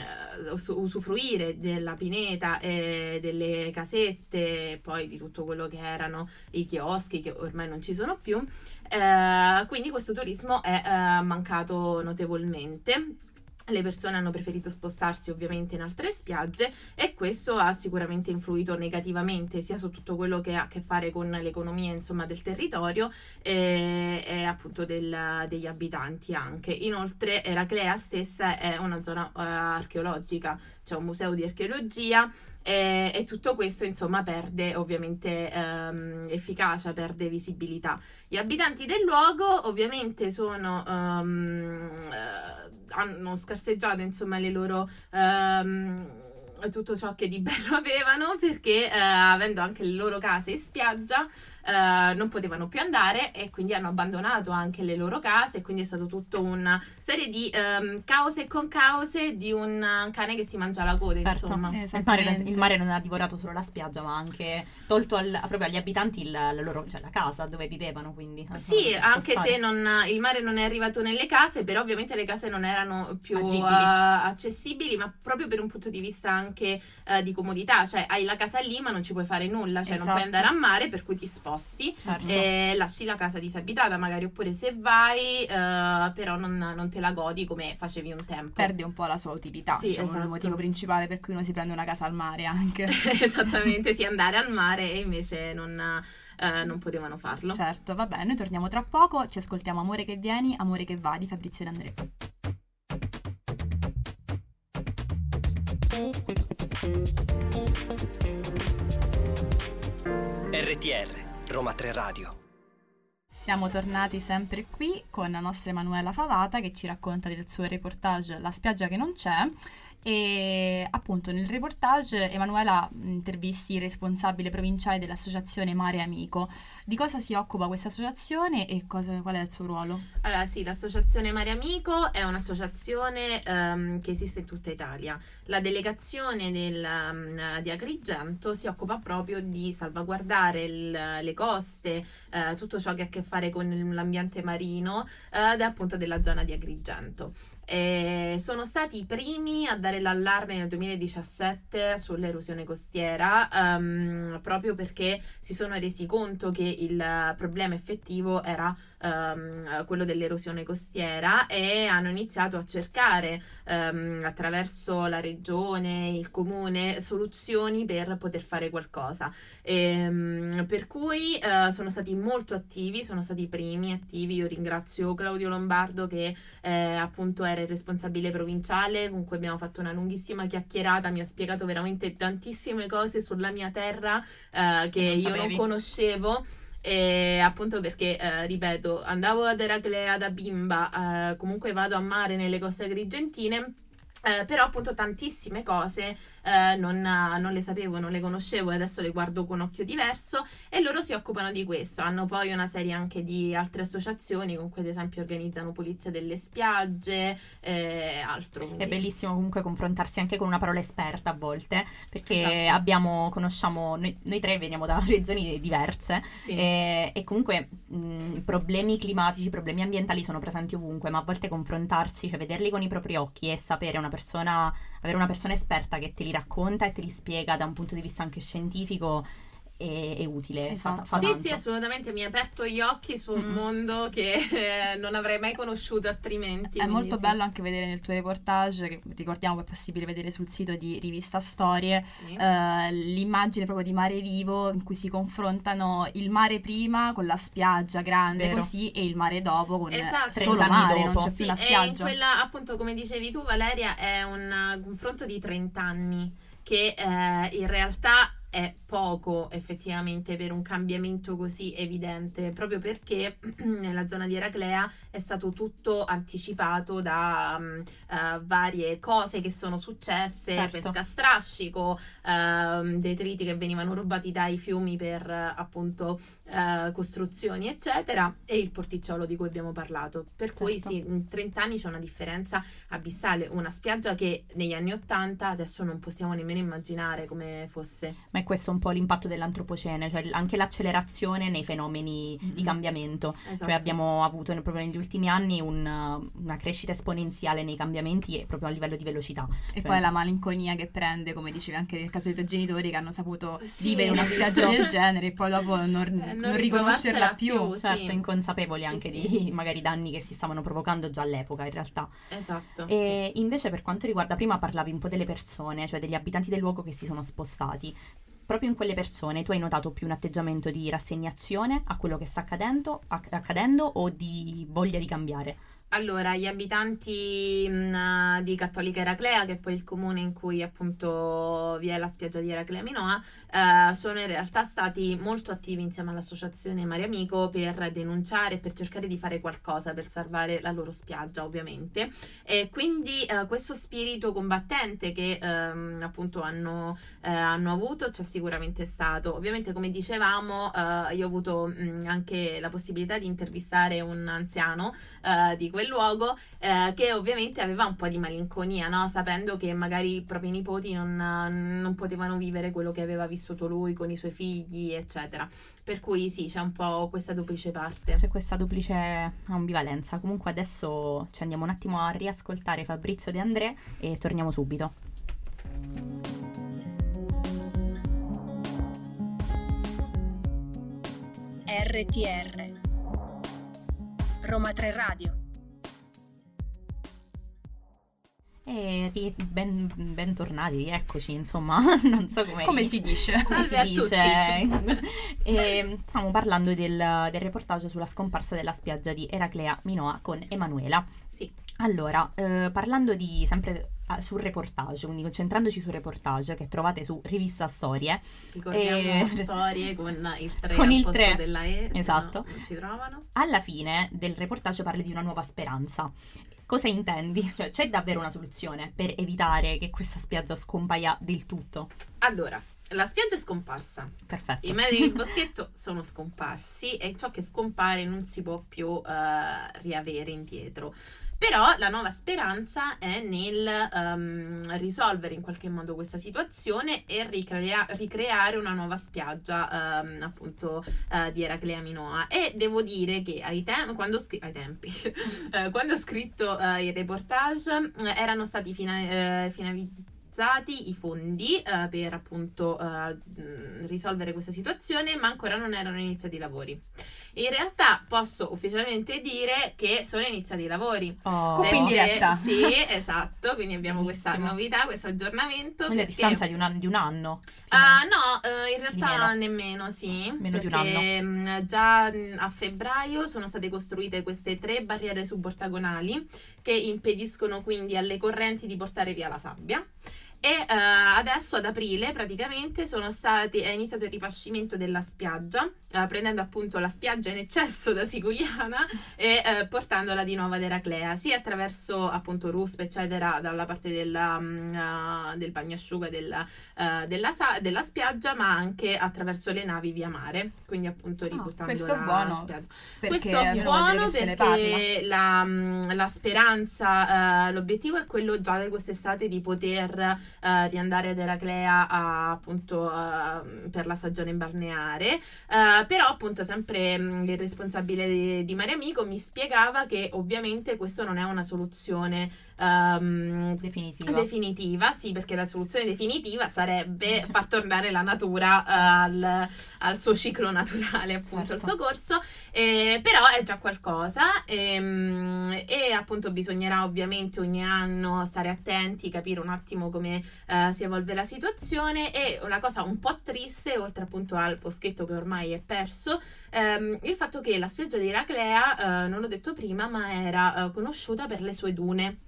eh, us- usufruire della pineta e delle casette, poi di tutto quello che erano i chioschi che ormai non ci sono più. Eh, quindi questo turismo è eh, mancato notevolmente. Le persone hanno preferito spostarsi ovviamente in altre spiagge e questo ha sicuramente influito negativamente sia su tutto quello che ha a che fare con l'economia insomma, del territorio e, e appunto del- degli abitanti anche. Inoltre Eraclea stessa è una zona eh, archeologica, c'è un museo di archeologia e, e tutto questo insomma perde ovviamente ehm, efficacia, perde visibilità. Gli abitanti del luogo ovviamente sono, ehm, eh, hanno scarseggiato insomma le loro... ehm, tutto ciò che di bello *laughs* avevano perché eh, avendo anche le loro case in spiaggia eh, non potevano più andare e quindi hanno abbandonato anche le loro case e quindi è stato tutto una serie di ehm, cause e concause di un cane che si mangia la coda Certo. insomma Il mare, il mare non ha divorato solo la spiaggia, ma ha anche tolto al- proprio agli abitanti il- la, loro, cioè la casa dove vivevano. Quindi Sì, anche se non- il mare non è arrivato nelle case, però ovviamente le case non erano più eh, accessibili, ma proprio per un punto di vista anche eh, di comodità, cioè hai la casa lì ma non ci puoi fare nulla, cioè non puoi Esatto. andare a mare per cui ti sposti Certo. e lasci la casa disabitata magari, oppure se vai eh, però non, non te la godi come facevi un tempo. Perde un po' la sua utilità, Sì, diciamo, esatto. il motivo principale per cui uno si prende una casa al mare anche. *laughs* Esattamente, sì, *laughs* andare al mare e invece non, eh, non potevano farlo. Certo, va bene, noi torniamo tra poco, ci ascoltiamo Amore che vieni, Amore che va di Fabrizio De André. RTR, Roma 3 Radio. Siamo tornati sempre qui con la nostra Emanuela Favata che ci racconta del suo reportage La spiaggia che non c'è e appunto nel reportage Emanuela intervisti il responsabile provinciale dell'associazione Mare Amico. Di cosa si occupa questa associazione e cosa- qual è il suo ruolo? Allora sì, l'associazione Mare Amico è un'associazione ehm, che esiste in tutta Italia. La delegazione del, ehm, di Agrigento si occupa proprio di salvaguardare il- le coste, eh, tutto ciò che ha a che fare con l'ambiente marino è appunto della zona di Agrigento. E sono stati i primi a dare l'allarme nel 2017 sull'erosione costiera, ehm, proprio perché si sono resi conto che il problema effettivo era ehm, quello dell'erosione costiera e hanno iniziato a cercare ehm, attraverso la regione, il comune, soluzioni per poter fare qualcosa. Ehm, per cui eh, sono stati molto attivi, sono stati i primi attivi. Io ringrazio Claudio Lombardo che eh, appunto era il responsabile provinciale con cui abbiamo fatto una lunghissima chiacchierata, mi ha spiegato veramente tantissime cose sulla mia terra eh, che Non io non conoscevo. E appunto perché, eh, ripeto, andavo ad Eraclea da bimba, eh, comunque vado a mare nelle coste agrigentine, eh, però appunto tantissime cose eh, non, non le sapevo, non le conoscevo e adesso le guardo con occhio diverso e loro si occupano di questo. Hanno poi una serie anche di altre associazioni con cui ad esempio organizzano pulizia delle spiagge e altro. È quindi- bellissimo comunque confrontarsi anche con una parola esperta a volte, perché Esatto. abbiamo, conosciamo, noi, noi tre veniamo da *laughs* regioni diverse Sì. e, e comunque mh, problemi climatici, problemi ambientali sono presenti ovunque, ma a volte confrontarsi, cioè vederli con i propri occhi e sapere una persona, avere una persona esperta che te li racconta e te li spiega da un punto di vista anche scientifico è, è utile. Esatto. fa- fa Sì, tanto. sì, assolutamente mi ha aperto gli occhi su un Mm-mm. mondo che eh, non avrei mai conosciuto altrimenti. È molto sì. bello anche vedere nel tuo reportage, che ricordiamo che è possibile vedere sul sito di Rivista Storie, Sì. eh, l'immagine proprio di mare vivo in cui si confrontano il mare prima con la spiaggia grande Vero. così e il mare dopo con Esatto. solo 30 anni mare, non dopo. c'è Sì, più la e in spiaggia. quella, appunto, come dicevi tu, Valeria, è un confronto di 30 anni che eh, in realtà è poco effettivamente per un cambiamento così evidente, proprio perché *clears throat* nella zona di Eraclea è stato tutto anticipato da mm, eh, varie cose che sono successe, Certo. pesca strascico, ehm, detriti che venivano rubati dai fiumi per eh, appunto eh, costruzioni, eccetera, e il porticciolo di cui abbiamo parlato. Per cui Certo. sì, in 30 anni c'è una differenza abissale, una spiaggia che negli anni 80 adesso non possiamo nemmeno immaginare come fosse. Ma è questo un po' l'impatto dell'antropocene, cioè anche l'accelerazione nei fenomeni di Mhm. cambiamento. Esatto. Cioè abbiamo avuto proprio negli ultimi anni un, una crescita esponenziale nei cambiamenti e proprio a livello di velocità. E Cioè- poi la malinconia che prende, come dicevi anche nel caso dei tuoi genitori che hanno saputo Sì, vivere una spiaggia visto. del genere e poi dopo non, *laughs* Eh, non riconoscerla più. sì. Certo, inconsapevoli Sì, anche sì. di *laughs* magari danni che si stavano provocando già all'epoca in realtà. Esatto. E invece per quanto riguarda, prima parlavi un po' delle persone, cioè degli abitanti del luogo che si sono spostati. Proprio in quelle persone tu hai notato più un atteggiamento di rassegnazione a quello che sta accadendo, acc- accadendo o di voglia di cambiare? Allora, gli abitanti mh, di Cattolica Eraclea, che è poi il comune in cui appunto vi è la spiaggia di Eraclea Minoa, eh, sono in realtà stati molto attivi insieme all'associazione Mare Amico per denunciare per cercare di fare qualcosa per salvare la loro spiaggia, ovviamente. E quindi eh, questo spirito combattente che ehm, appunto hanno, eh, hanno avuto c'è sicuramente stato. Ovviamente, come dicevamo, eh, io ho avuto mh, anche la possibilità di intervistare un anziano eh, di quel luogo eh, che ovviamente aveva un po' di malinconia, no? sapendo che magari i propri nipoti non, non potevano vivere quello che aveva vissuto lui con i suoi figli, eccetera. Per cui sì, c'è un po' questa duplice parte. C'è questa duplice ambivalenza. Comunque adesso ci andiamo un attimo a riascoltare Fabrizio De André e torniamo subito. RTR Roma 3 Radio E ri- ben, bentornati, eccoci, insomma, *laughs* non so come, Come si dice? come si dice. *laughs* e stiamo parlando del, del reportage sulla scomparsa della spiaggia di Eraclea Minoa con Emanuela. Sì. Allora, eh, parlando di sempre ah, sul reportage, quindi concentrandoci sul reportage che trovate su Rivista Storie, Ricordiamo Eh, *laughs* storie con il 3 con il posto tre. della E, Esatto. no ci trovano. alla fine del reportage parli di una nuova speranza. Cosa intendi? Cioè, c'è davvero una soluzione per evitare che questa spiaggia scompaia del tutto? Allora, la spiaggia è scomparsa. Perfetto. I metri del *laughs* boschetto sono scomparsi e ciò che scompare non si può più eh, riavere indietro. Però la nuova speranza è nel ehm, risolvere in qualche modo questa situazione e ricrea- ricreare una nuova spiaggia ehm, appunto eh, di Eraclea Minoa. E devo dire che ai, tem- quando, scri- ai tempi, *laughs* eh, quando ho scritto eh, il reportage erano stati fina- finalizzati i fondi eh, per appunto eh, risolvere questa situazione, ma ancora non erano iniziati i lavori. In realtà posso ufficialmente dire che sono iniziati i lavori. Oh. Scoop in Perché- diretta. Sì, esatto, quindi abbiamo questa Bellissimo. novità, questo aggiornamento. Quindi a perché- distanza di un, an- di un anno. Ah, meno. no, eh, in realtà meno. nemmeno, sì. Meno di un perché, mh, già mh, a febbraio sono state costruite queste tre barriere subortagonali che impediscono quindi alle correnti di portare via la sabbia. E eh, adesso ad aprile praticamente sono stati, è iniziato il ripascimento della spiaggia, eh, prendendo appunto la spiaggia in eccesso da Siculiana *laughs* e eh, portandola di nuovo ad Eraclea, sia attraverso appunto ruspe eccetera dalla parte della, mm, del bagnasciuga della, della, sa- della spiaggia, ma anche attraverso le navi via mare, quindi appunto ributtando questo è la buono, spiaggia. Questo è buono perché la, mm, la speranza, l'obiettivo è quello già di quest'estate di poter eh, riandare storia dell'Eraclea a, appunto uh, per la stagione balneare, uh, però appunto sempre mh, il responsabile di, di Mare Amico mi spiegava che ovviamente questo non è una soluzione um, definitiva. definitiva, sì, perché la soluzione definitiva sarebbe *laughs* far tornare la natura uh, al, al, suo ciclo naturale, appunto, certo. al suo corso, eh, però è già qualcosa e, ehm, e, appunto bisognerà ovviamente ogni anno stare attenti, capire un attimo come uh, si evolve la situazione e una cosa un po' triste, oltre appunto al poschetto che ormai è perso, um, il fatto che la spiaggia di Iraclea, uh, non l'ho detto prima, ma era conosciuta per le sue dune.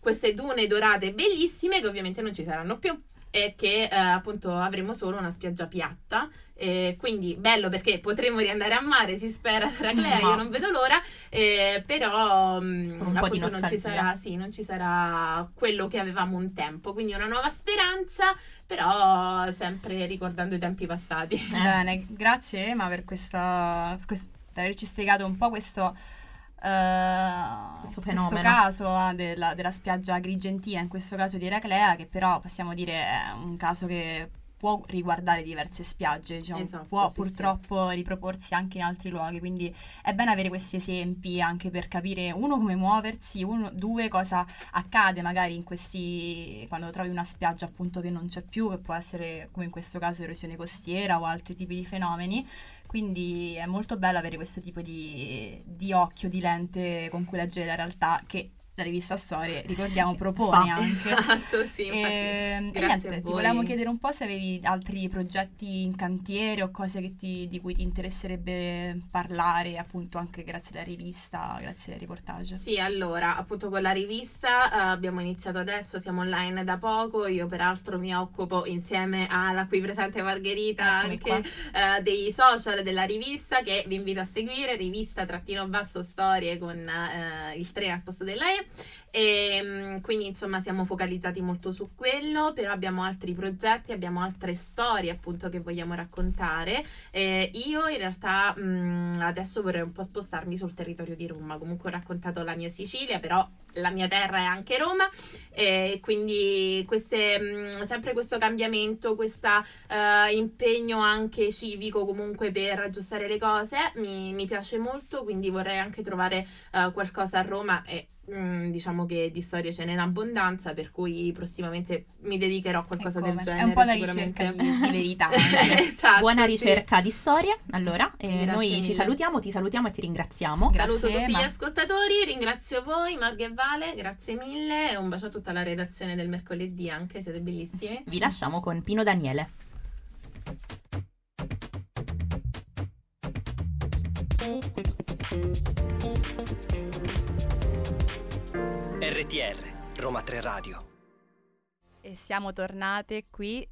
Queste dune dorate bellissime che ovviamente non ci saranno più e che eh, appunto avremo solo una spiaggia piatta. Eh, quindi bello perché potremo riandare a mare, si spera tra Clea, io non vedo l'ora, eh, però mh, mm, appunto non ci, sarà, sì, non ci sarà quello che avevamo un tempo, quindi una nuova speranza, però sempre ricordando i tempi passati. Bene, grazie Emma per, questa, per, quest- per averci spiegato un po' questo Uh, questo, questo, caso uh, della, della, spiaggia Agrigentina, in questo caso di Eraclea, che però possiamo dire è un caso che può riguardare diverse spiagge, diciamo, esatto, può sì, purtroppo sì. riproporsi anche in altri luoghi, quindi è bene avere questi esempi anche per capire uno come muoversi, uno, due cosa accade magari in questi quando trovi una spiaggia appunto che non c'è più, che può essere come in questo caso erosione costiera o altri tipi di fenomeni quindi è molto bello avere questo tipo di, di occhio, di lente con cui leggere la realtà che la rivista Storie, ricordiamo, propone anche. Esatto, sì, e, ehm, e niente, ti volevamo chiedere un po' se avevi altri progetti in cantiere o cose ti, di cui ti interesserebbe parlare, appunto anche grazie alla rivista, grazie al reportage. Sì, allora, appunto con la rivista uh, abbiamo iniziato adesso, siamo online da poco, io peraltro mi occupo insieme alla qui presente Margherita Eccomi anche uh, dei social della rivista che vi invito a seguire, rivista trattino basso storie con uh, il 3 al posto della E e ehm, quindi insomma siamo focalizzati molto su quello, però abbiamo altri progetti, abbiamo altre storie appunto che vogliamo raccontare. Eh, io in realtà mh, adesso vorrei un po' spostarmi sul territorio di Roma, comunque ho raccontato la mia Sicilia, però la mia terra è anche Roma e quindi queste, mh, sempre questo cambiamento, questo uh, impegno anche civico comunque per aggiustare le cose mi, mi piace molto, quindi vorrei anche trovare uh, qualcosa a Roma e Mm, diciamo che di storie ce n'è in abbondanza, per cui prossimamente mi dedicherò a qualcosa del genere. È un po' una ricerca di, di verità. *laughs* esatto, Buona ricerca di storia. Allora, eh, noi mille. ci salutiamo, ti salutiamo e ti ringraziamo. Grazie, Saluto tutti ma... gli ascoltatori, ringrazio voi, Marghe e Vale, grazie mille e un bacio a tutta la redazione del mercoledì anche, siete bellissimi. Vi lasciamo con Pino Daniele. RTR, Roma 3 Radio. E siamo tornate qui,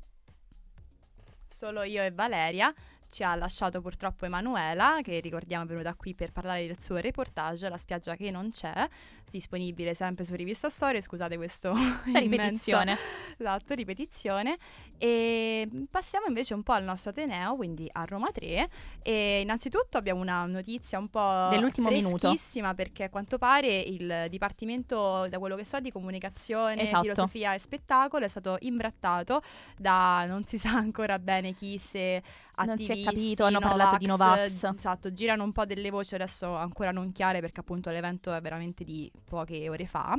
solo io e Valeria. Ci ha lasciato purtroppo Emanuela, che ricordiamo è venuta qui per parlare del suo reportage, La spiaggia che non c'è disponibile sempre su Rivista Storie, scusate questo *laughs* ripetizione. esatto, ripetizione. E passiamo invece un po' al nostro Ateneo, quindi a Roma 3. E innanzitutto abbiamo una notizia un po' dell'ultimo minuto perché a quanto pare il Dipartimento, da quello che so, di comunicazione, esatto. filosofia e spettacolo è stato imbrattato da non si sa ancora bene chi se non si è capito, hanno Novax, parlato di Novax. Esatto, girano un po' delle voci adesso ancora non chiare perché appunto l'evento è veramente di poche ore fa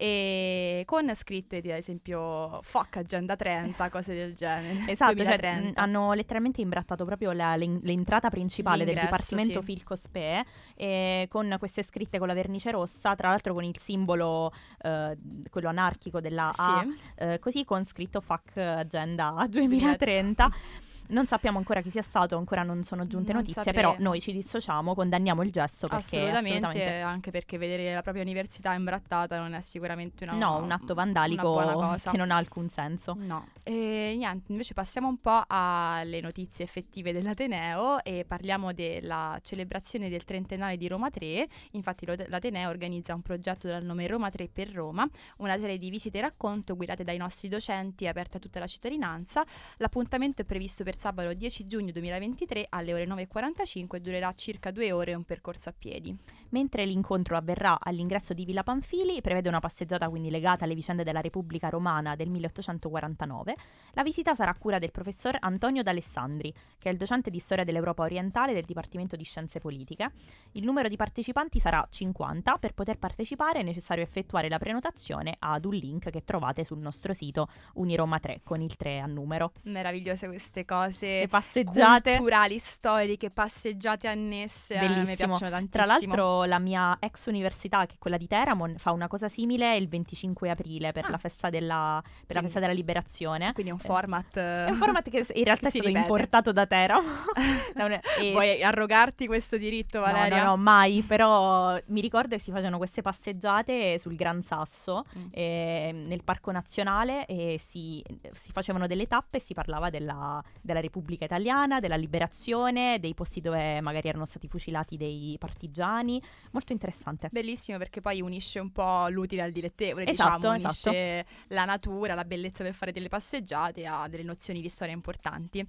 e con scritte ad esempio fuck agenda 30 cose del genere *laughs* esatto cioè, hanno letteralmente imbrattato proprio la, l'entrata principale del dipartimento sì. Filcospe eh, con queste scritte con la vernice rossa tra l'altro con il simbolo eh, quello anarchico della sì. A eh, così con scritto fuck agenda 2030 *laughs* non sappiamo ancora chi sia stato, ancora non sono giunte non notizie, sapremo. però noi ci dissociamo, condanniamo il gesto perché assolutamente, assolutamente, anche perché vedere la propria università imbrattata non è sicuramente una No, un atto vandalico che non ha alcun senso. No. E niente, invece passiamo un po' alle notizie effettive dell'Ateneo e parliamo della celebrazione del trentennale di Roma 3. Infatti l'Ateneo organizza un progetto dal nome Roma 3 per Roma, una serie di visite e racconto guidate dai nostri docenti aperte a tutta la cittadinanza. L'appuntamento è previsto per sabato 10 giugno 2023 alle ore 9.45 e durerà circa due ore un percorso a piedi. Mentre l'incontro avverrà all'ingresso di Villa Panfili, prevede una passeggiata quindi legata alle vicende della Repubblica Romana del 1849, la visita sarà a cura del professor Antonio D'Alessandri, che è il docente di storia dell'Europa orientale del Dipartimento di Scienze Politiche. Il numero di partecipanti sarà 50, per poter partecipare è necessario effettuare la prenotazione ad un link che trovate sul nostro sito Uniroma 3 con il 3 a numero. Meravigliose queste cose. Le passeggiate culturali, storiche, passeggiate annesse. eh, Bellissimo. mi piacciono tantissimo. Tra l'altro la mia ex università, che è quella di Teramon, fa una cosa simile il 25 aprile per, Ah. la, festa della, per la festa della liberazione. Quindi è un format. È un format che in realtà *laughs* è si stato ripete. importato da Teramon. *laughs* Da un- e- Vuoi arrogarti questo diritto, No, Valeria? No, no, mai, però mi ricordo che si facevano queste passeggiate sul Gran Sasso, Mm. eh, nel Parco Nazionale, e si, si facevano delle tappe e si parlava della, della Repubblica Italiana, della liberazione, dei posti dove magari erano stati fucilati dei partigiani. Molto interessante. Bellissimo perché poi unisce un po' l'utile al dilettevole, Esatto, diciamo, esatto. unisce la natura, la bellezza per fare delle passeggiate a delle nozioni di storia importanti.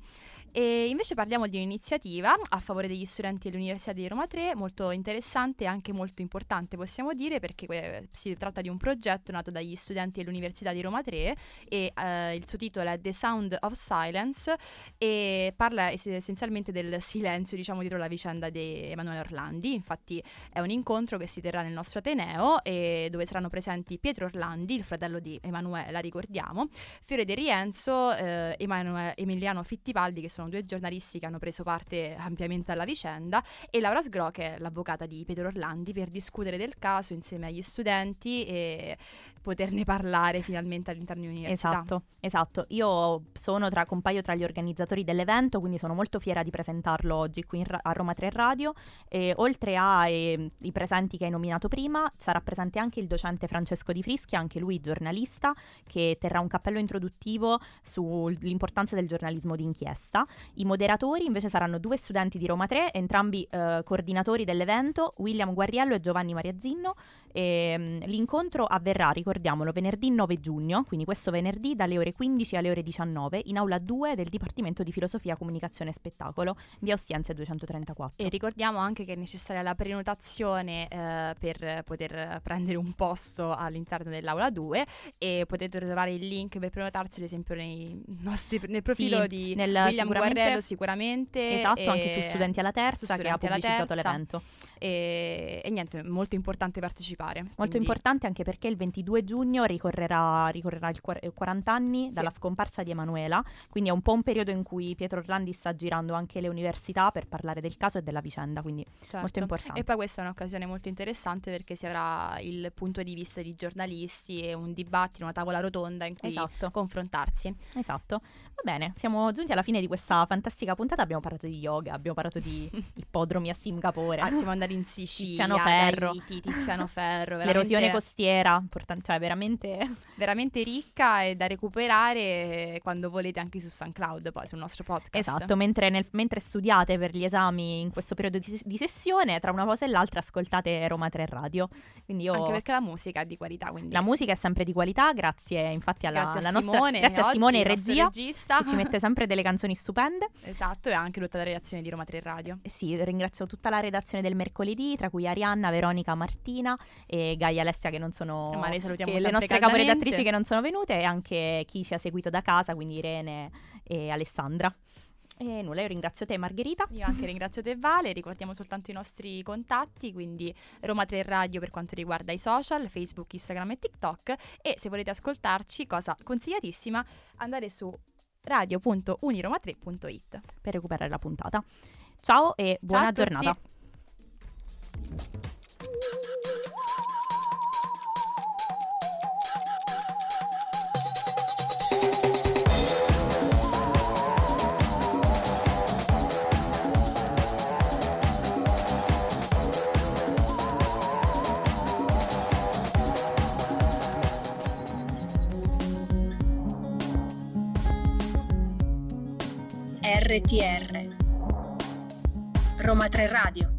E invece parliamo di un'iniziativa a favore degli studenti dell'Università di Roma 3, molto interessante e anche molto importante possiamo dire perché eh, si tratta di un progetto nato dagli studenti dell'Università di Roma 3 e eh, il suo titolo è The Sound of Silence e parla es- essenzialmente del silenzio diciamo dietro la vicenda di Emanuele Orlandi, infatti è un incontro che si terrà nel nostro Ateneo e dove saranno presenti Pietro Orlandi, il fratello di Emanuela, ricordiamo, Fiore De Rienzo, eh, Emanuele- Emiliano Fittipaldi, che sono due giornalisti che hanno preso parte ampiamente alla vicenda, e Laura Sgro, che è l'avvocata di Pietro Orlandi, per discutere del caso insieme agli studenti e poterne parlare finalmente all'interno di un'università. Esatto, esatto. Io sono tra, compaio tra gli organizzatori dell'evento, quindi sono molto fiera di presentarlo oggi qui ra- a Roma 3 Radio. E oltre ai presenti che hai nominato prima, sarà presente anche il docente Francesco Di Frischi, anche lui giornalista, che terrà un cappello introduttivo sull'importanza del giornalismo d'inchiesta. I moderatori invece saranno due studenti di Roma 3, entrambi eh, coordinatori dell'evento, William Guarriello e Giovanni Mariazzino. E, mm, l'incontro avverrà, ricordiamolo, venerdì 9 giugno, quindi questo venerdì dalle ore 15 alle ore 19 in aula 2 del Dipartimento di Filosofia, Comunicazione e Spettacolo, via Ostiense 234. E ricordiamo anche che è necessaria la prenotazione eh, per poter prendere un posto all'interno dell'aula 2 e potete trovare il link per prenotarsi ad esempio nei nostri, nel profilo Sì, di nel- William sicuramente- Guarrello sicuramente. Esatto, anche su Studenti alla Terza che ha pubblicizzato Terza. l'evento. E, e niente, molto importante partecipare. Molto quindi- importante anche perché il 22 giugno ricorrerà, ricorrerà il quar- eh, 40 anni Sì. dalla scomparsa di Emanuela, quindi è un po' un periodo in cui Pietro Orlandi sta girando anche le università per parlare del caso e della vicenda, quindi Certo. molto importante. E poi questa è un'occasione molto interessante perché si avrà il punto di vista di giornalisti e un dibattito, una tavola rotonda in cui Esatto. confrontarsi. Esatto. Va bene, siamo giunti alla fine di questa fantastica puntata. Abbiamo parlato di yoga, abbiamo parlato di *laughs* ippodromi a Singapore, Ah, siamo andati in Sicilia, Tiziano Ferro. Tiziano Ferro, *laughs* l'erosione veramente, costiera, importan- cioè veramente *laughs* veramente ricca e da recuperare quando volete anche su SoundCloud, poi sul nostro podcast. Esatto, mentre, nel- mentre studiate per gli esami in questo periodo di, di sessione, tra una cosa e l'altra ascoltate Roma 3 Radio. Quindi io... Anche perché la musica è di qualità, quindi La musica è sempre di qualità, grazie infatti alla, grazie alla nostra Simone, grazie a Simone in regia regista. che ci mette *laughs* sempre delle canzoni stupende. Esatto, e anche tutta la redazione di Roma 3 Radio. Eh Sì, ringrazio tutta la redazione del mercoledì, tra cui Arianna, Veronica, Martina e Gaia Alessia che non sono Ma le salutiamo che le nostre caporedattrici che non sono venute e anche chi ci ha seguito da casa, quindi Irene e Alessandra. E nulla, io ringrazio te Margherita. Io anche ringrazio te Vale, ricordiamo soltanto i nostri contatti, quindi Roma 3 Radio per quanto riguarda i social, Facebook, Instagram e TikTok e se volete ascoltarci, cosa consigliatissima, andare su radio.uniroma3.it. per recuperare la puntata. Ciao e buona Ciao giornata. RTR Roma 3 Radio